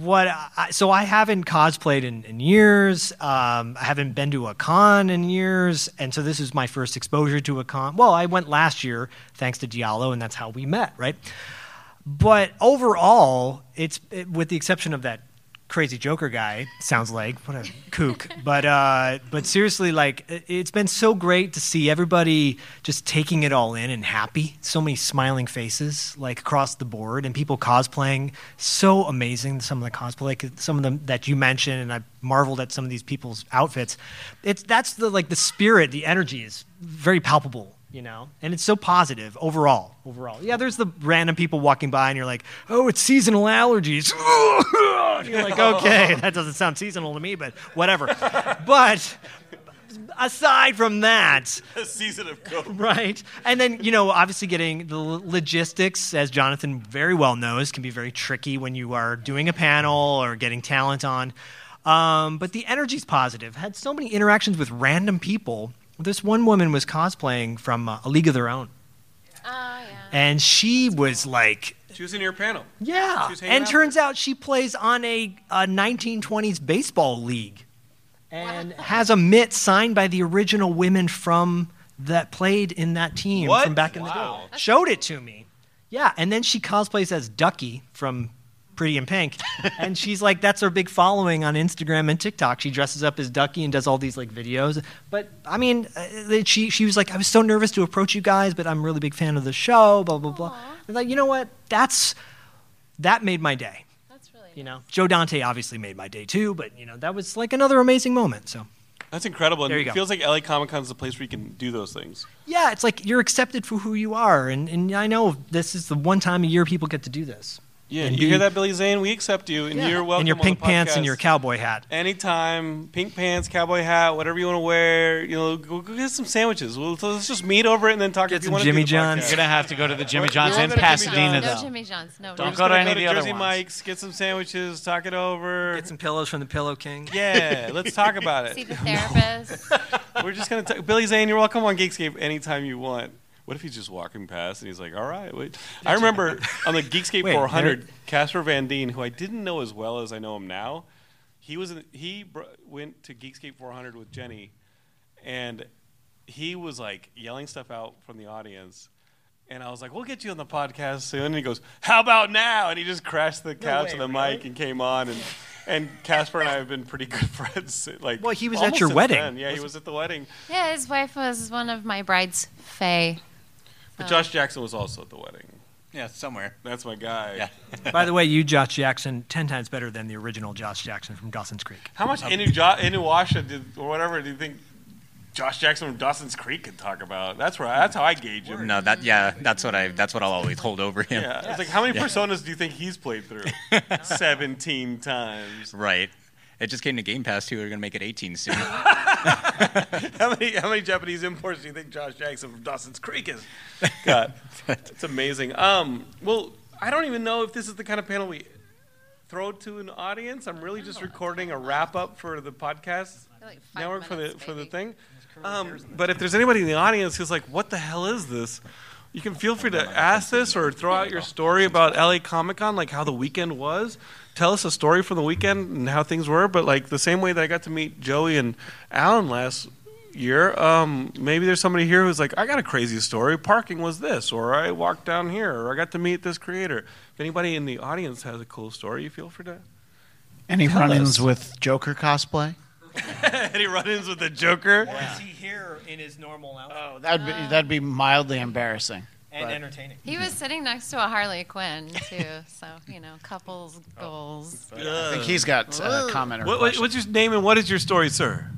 what I, so I haven't cosplayed in, in years. Um I haven't been to a con in years. And so this is my first exposure to a con. Well I went last year thanks to Diallo and that's how we met right? But overall, it's it, with the exception of that crazy Joker guy. Sounds like what a kook. But uh, but seriously, like it, it's been so great to see everybody just taking it all in and happy. So many smiling faces like across the board, and people cosplaying. So amazing. Some of the cosplay, like, some of them that you mentioned, and I marveled at some of these people's outfits. It's that's the like the spirit, the energy is very palpable you know? And it's so positive overall. Overall. Yeah there's the random people walking by and you're like oh it's seasonal allergies. And you're like okay that doesn't sound seasonal to me but whatever. But aside from that A season of coke. right? And then you know obviously getting the logistics as jonathan very well knows can be very tricky when you are doing a panel or getting talent on. Um, but the energy's positive. Had so many interactions with random people this one woman was cosplaying from uh, a league of their own. Oh yeah. and she was like She was in your panel. yeah. She was hanging and out turns out she plays on a, a 1920s baseball league and has a mitt signed by the original women from that played in that team What? from back in Wow. the day. Showed it to me. Yeah. And then she cosplays as ducky from pretty in pink and she's like that's her big following on instagram and tiktok she dresses up as ducky and does all these like videos but i mean uh, she, she was like i was so nervous to approach you guys but i'm a really big fan of the show blah blah blah I was like you know what that's that made my day That's really. you know joe dante obviously made my day too but you know that was like another amazing moment so That's incredible. And There you it go. feels like LA Comic Con is the place where you can do those things. yeah it's like you're accepted for who you are and, and i know this is the one time a year people get to do this Yeah, And you hear that, Billy Zane? We accept you, and Yeah. you're welcome. and your on pink the pants and your cowboy hat Anytime, pink pants, cowboy hat, whatever you want to wear. You know, go, go get some sandwiches. We'll, let's just meet over it and then talk. Get if you some wanna Jimmy John's. podcast. You're gonna have to go to the Jimmy We're- John's in gonna Jimmy Pasadena, John's. No. Jimmy John's. No. Don't go to gonna any of the other Jersey ones. Mike's, get some sandwiches, talk it over. get some pillows from the pillow king yeah, let's talk about it. See the therapist. We're just gonna talk. Billy Zane, you're welcome on Geekscape anytime you want. What if he's just walking past and he's like, "All right, wait." I remember on the Geekscape Wait, 400, Casper Van Dien, who I didn't know as well as I know him now, he was in, he br- went to Geekscape 400 with Jenny, and he was like yelling stuff out from the audience. And I was like, "We'll get you on the podcast soon." And he goes, "How about now?" And he just crashed the couch and the mic and came on. And and Casper and I have been pretty good friends. Like, Well, he was at your wedding. then. Yeah, he was at the wedding. yeah, his wife was one of my bride's fae. But oh. Josh Jackson was also at the wedding. Yeah, somewhere. That's my guy. Yeah. by the way you josh jackson 10 times better than the original josh jackson from dawson's creek How much Inu jo- Inuyasha did or whatever do you think Josh Jackson from Dawson's Creek could talk about? That's where I, that's how I gauge him. No, that yeah, that's what I that's what I'll always hold over him. Yeah, it's like how many personas do you think he's played through? Seventeen times. Right. It just came to Game Pass too. We're gonna make it 18 soon. How many how many Japanese imports do you think Josh Jackson from Dawson's Creek has got? It's amazing. Um, well, I don't even know if this is the kind of panel we throw to an audience. I'm really just recording a wrap up for the podcast Like five network for the minutes, for the thing. Um, but if there's anybody in the audience who's like, "What the hell is this?" You can feel free to ask this or throw out your story about LA Comic Con, like how the weekend was. Tell us a story from the weekend and how things were. But like the same way that I got to meet Joey and Alan last year, um, maybe there's somebody here who's like, I got a crazy story. Parking was this, or I walked down here, or I got to meet this creator. If anybody in the audience has a cool story, you feel free to. Any run-ins with Joker cosplay? Any run-ins with the Joker? is he here in his normal outfit Oh, that'd be that'd be mildly embarrassing. and But- entertaining He was sitting next to a Harley Quinn too, so you know, couples Oh. goals. I think he's got uh, comment or What, what, question. what's your name and what is your story, sir?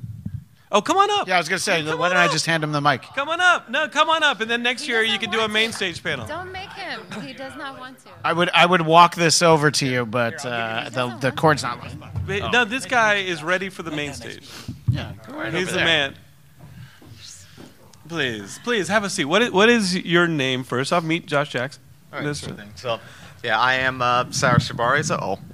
Oh, come on up. Yeah, I was gonna say, Come why don't I up. just hand him the mic? Come on up. No, come on up. And then next He year you doesn't can do a want main to. stage panel. Don't make him. He does not want to. I would I would walk this over to you, but uh, the the cord's not long. But, No, this guy is ready for the main stage. Yeah, go right He's over the there. man. Please, please have a seat. What is, what is your name first off? Meet Josh Jackson. All right, This- sure thing. So, yeah, I am uh, Sarah Shibari. Oh,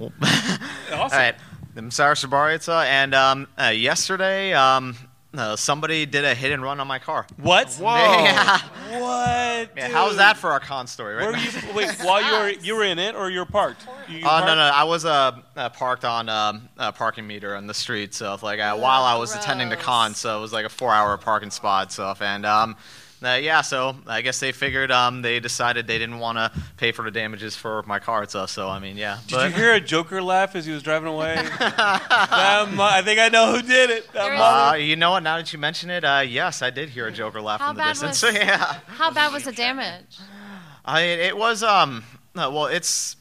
all Awesome. right. I'm Sarah Shabaritza, and um, uh, yesterday um, uh, somebody did a hit and run on my car. What? Whoa! Yeah. What? Yeah, how's that for our con story? Right Where were now? you? Wait, while you were you were in it or you were parked? You, you Oh no parked? no! I was uh, uh, parked on um, a parking meter on the street, so like uh, while I was attending the con, so it was like a four-hour parking spot stuff, and um, uh, yeah, so I guess they figured um, they decided they didn't want to pay for the damages for my car and stuff. So I mean, yeah. Did you hear a Joker laugh as he was driving away? That mo- I think I know who did it. That There mother- Uh, you know what? Now that you mention it, uh, yes, I did hear a Joker laugh How from the distance. was- So yeah. How bad was the damage? I it was um no, well it's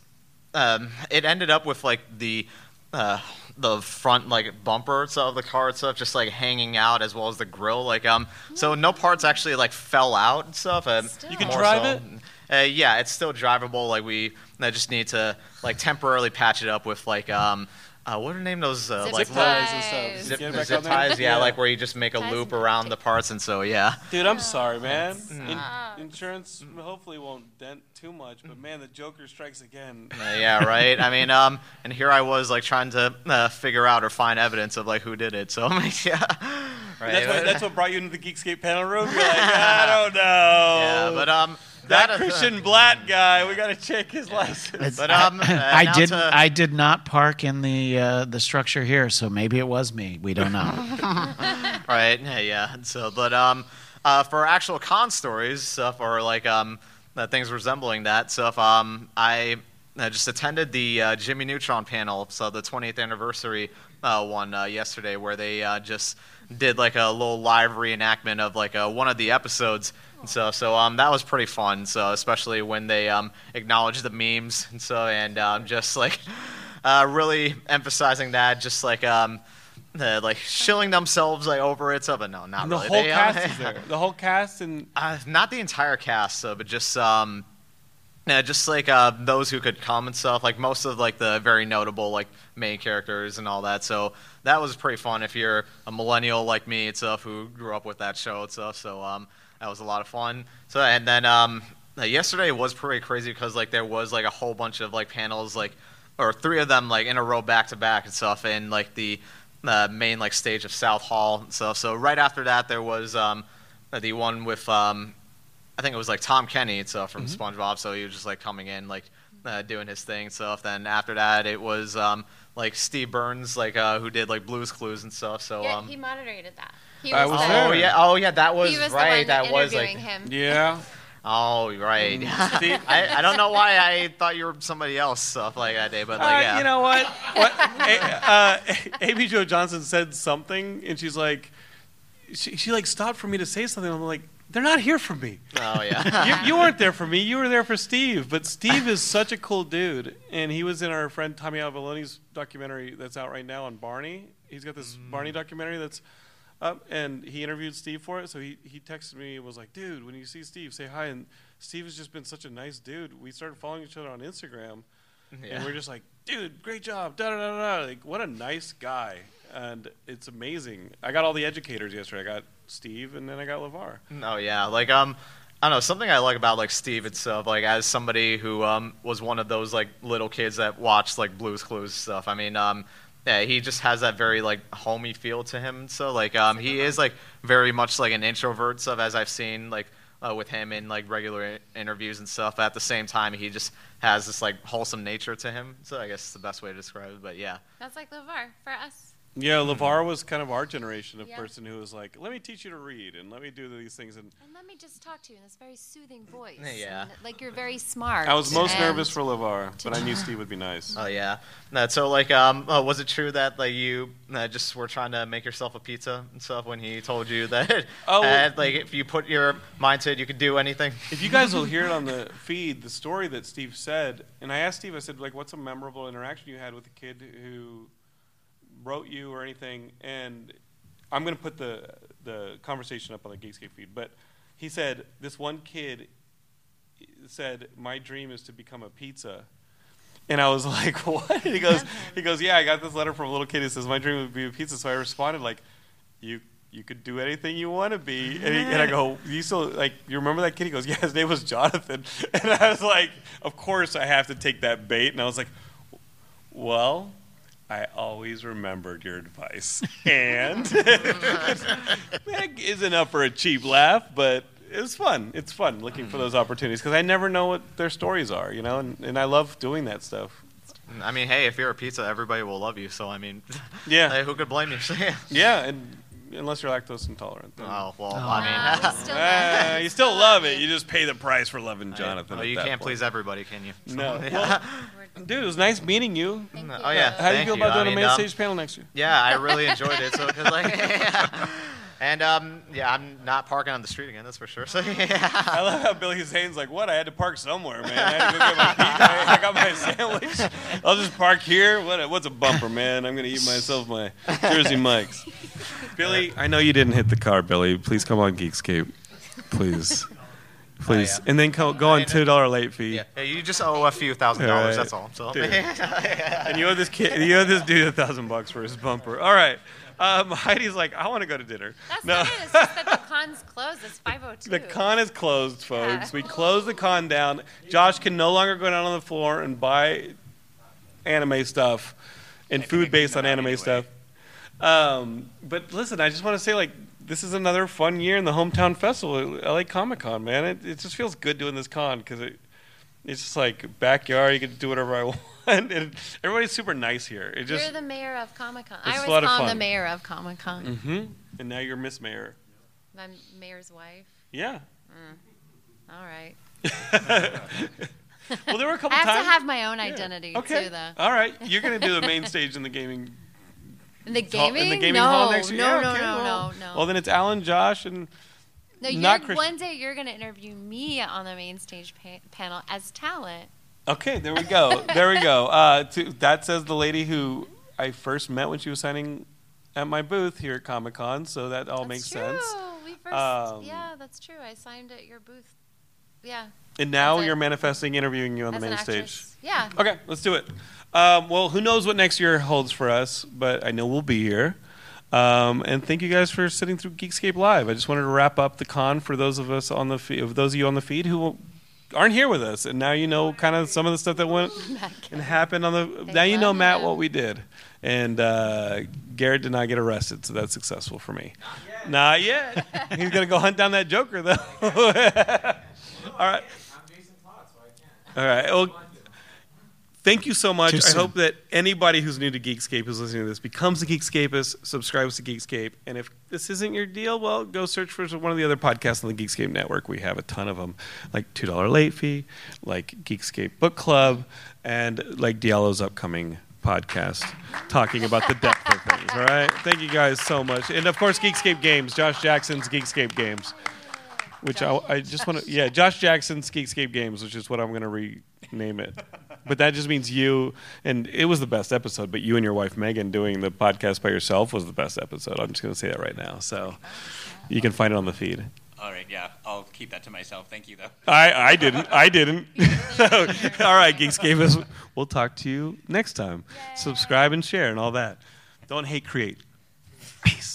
um it ended up with like the uh the front like bumper itself of the car itself just like hanging out as well as the grill like um so no parts actually like fell out and stuff um, You can drive so- it? uh, yeah it's still drivable like we I just need to like temporarily patch it up with like um uh, what are the name those uh, Zip like ties and stuff. zip, Get it back zip ties yeah, Yeah. like where you just make a Ties loop around the parts and so yeah Dude, I'm sorry, man. Mm. In- insurance hopefully won't dent too much, but man, the Joker strikes again. Uh, yeah, right. I mean, um, and here I was like trying to uh, figure out or find evidence of like who did it. So I'm like, yeah, right. That's what, that's what brought you into the Geekscape panel room. You're like, I don't know. yeah, but um, that uh, Christian Blatt guy, we got to check his license. But um, uh, I did. to- I did not park in the uh, the structure here, so maybe it was me. We don't know. right. Yeah, yeah. So, but um, uh, for actual con stories stuff or like um, uh, things resembling that stuff, um, I uh, just attended the uh, Jimmy Neutron panel, so the 20th anniversary uh, one uh, yesterday, where they uh, just did like a little live reenactment of like uh, one of the episodes. And so, so um, that was pretty fun. So, especially when they um, acknowledged the memes and so, and um, just like uh, really emphasizing that, just like um, uh, like shilling themselves like over it. So, but no, not And the really. whole They, cast is there. The whole cast and uh, not the entire cast, so, but just um, yeah, just like uh, those who could come and stuff. Like most of like the very notable like main characters and all that. So that was pretty fun if you're a millennial like me and stuff who grew up with that show and stuff. So um, that was a lot of fun. So and then um, yesterday was pretty crazy because like there was like a whole bunch of like panels like or three of them like in a row back to back and stuff in like the uh, main like stage of South Hall and stuff. So right after that there was um, the one with um, I think it was like Tom Kenny and stuff from SpongeBob. So he was just like coming in, like uh, doing his thing and stuff. Then after that, it was um, like Steve Burns, like uh, who did like Blue's Clues and stuff. So Yeah, um, he moderated that. He I was, was there. oh yeah, oh yeah, that was, he was right. the one that was like him. yeah. oh right. Steve- I, I don't know why I thought you were somebody else stuff like that day, but like Uh, yeah, You know what? what A- uh, Amy Jo Johnson said something, and she's like, she, she like stopped for me to say something. I'm like, they're not here for me. oh yeah. you, you weren't there for me. You were there for Steve. But Steve is such a cool dude, and he was in our friend Tommy Avallone's documentary that's out right now on Barney. He's got this Barney documentary that's and he interviewed Steve for it. So he he texted me and was like, "Dude, when you see Steve, say hi." And Steve has just been such a nice dude. We started following each other on Instagram, Yeah. and we're just like, "Dude, great job!" Da da da da. Like, what a nice guy, and it's amazing. I got all the educators yesterday. I got Steve, and then I got LeVar. Oh yeah, like um, I don't know something I like about like Steve itself. Like as somebody who um was one of those like little kids that watched like Blue's Clues stuff. I mean um. Yeah, he just has that very like homey feel to him. So like um, he is like very much like an introvert stuff as I've seen like uh, with him in like regular interviews and stuff. At the same time, he just has this like wholesome nature to him. So I guess it's the best way to describe it. But yeah, That's like LeVar for us. Yeah, LeVar was kind of our generation of Yeah. person who was like, "Let me teach you to read and let me do these things." And And let me just talk to you in this very soothing voice. Yeah. and, like you're very smart. I was most and- nervous for LeVar, but I knew Steve would be nice. Oh yeah. No, so like, um, uh, was it true that like you uh, just were trying to make yourself a pizza and stuff when he told you that? Oh. uh, like if you put your mind to it, you could do anything. If you guys will hear it on the feed, the story that Steve said, and I asked Steve, I said, like, what's a memorable interaction you had with a kid who wrote you or anything? And I'm going to put the the conversation up on the Geekscape feed, but he said this one kid said, "My dream is to become a pizza." And I was like, "What?" He goes, "He goes, yeah, I got this letter from a little kid who says my dream would be a pizza." So I responded like, "You you could do anything you want to be." And, he, and I go, "You still like you remember that kid?" He goes, "Yeah, his name was Jonathan." And I was like, "Of course I have to take that bait." And I was like, "Well." I always remembered your advice. And that isn't up for a cheap laugh, but it's fun. It's fun looking for those opportunities because I never know what their stories are, you know, and, and I love doing that stuff. I mean, hey, if you're a pizza, everybody will love you. So I mean, Yeah. hey, who could blame you? yeah. Yeah, and unless you're lactose intolerant. Then. Oh well, Uh, I mean, we still Ah, you still love it. You just pay the price for loving Jonathan. well, at you that can't point. please everybody, can you? No. Yeah. Well, dude, it was nice meeting you. Thank Oh you. yeah. How do you feel about I doing a mean, main um, stage panel next year? Yeah, I really enjoyed it. So, cause like, and um, yeah, I'm not parking on the street again. That's for sure. So yeah. I love how Billy Zane's like, "What? I had to park somewhere, man. I had to go get my pizza. I got my sandwich. I'll just park here. What? What's a bumper, man? I'm gonna eat myself my Jersey Mike's." Billy, I know you didn't hit the car, Billy. Please come on Geekscape, please, please, and then co- go on two dollar late fee. Yeah, yeah, you just owe a few thousand dollars. right. That's all. So And you owe this kid, you owe this dude a thousand bucks for his bumper. All right. Um, Heidi's like, I want to go to dinner. That's no. not it. It's just that the con's closed. It's 502. The con is closed, folks. Yeah. We closed the con down. Josh can no longer go down on the floor and buy anime stuff and food based on anime stuff. Um, but listen, I just want to say, like, this is another fun year in the hometown festival, LA Comic Con, man. It, it just feels good doing this con because it, it's just like backyard. You get to do whatever I want, and everybody's super nice here. It just You're the mayor of Comic Con. I was always lot of call him the mayor of Comic Con. hmm and now you're Miss Mayor. My mayor's wife. Yeah. All right. Well, there were a couple times. I have times. to have my own identity okay. too, though. All right, you're gonna do the main stage in the gaming In the gaming? in the gaming no, hall next year. no, Yeah, no, okay, no, well, no, no. Well, then it's Alan, Josh, and no, not Chris- one day you're going to interview me on the main stage pa- panel as talent. okay, there we go, there we go. Uh, to, that says the lady who I first met when she was signing at my booth here at Comic Con, so that all That's makes true. sense. We first, Um, yeah, that's true. I signed at your booth. Yeah, And now you're manifesting interviewing you on as the main stage. Yeah. Okay, let's do it. Um, well, who knows what next year holds for us, but I know we'll be here. Um, and thank you guys for sitting through Geekscape Live. I just wanted to wrap up the con for those of us on the feed, of those of you on the feed who aren't here with us, and now you know kind of some of the stuff that went and happened on the. now you know Matt him. what we did, and uh, Garrett did not get arrested, so that's successful for me. Not yet. He's gonna go hunt down that Joker though. All right. All right. Well, thank you so much. I hope that anybody who's new to Geekscape who's listening to this becomes a Geekscapist, subscribes to Geekscape, and if this isn't your deal, well, go search for one of the other podcasts on the Geekscape network. We have a ton of them, like Two Dollar Late Fee, like Geekscape Book Club, and like Diallo's upcoming podcast talking about the depth of things. All right. Thank you guys so much, and of course, Geekscape Games, Josh Jackson's Geekscape Games which I, I just want to yeah josh jackson's geekscape games which is what i'm going to rename it. But that just means you and it was the best episode but you and your wife megan doing the podcast by yourself was the best episode. I'm just going to say that right now so you can find it on the feed. All right, yeah, I'll keep that to myself. Thank you, though. i i didn't i didn't. So, all right geekscape we'll talk to you next time. Subscribe and share and all that. Don't hate create. Peace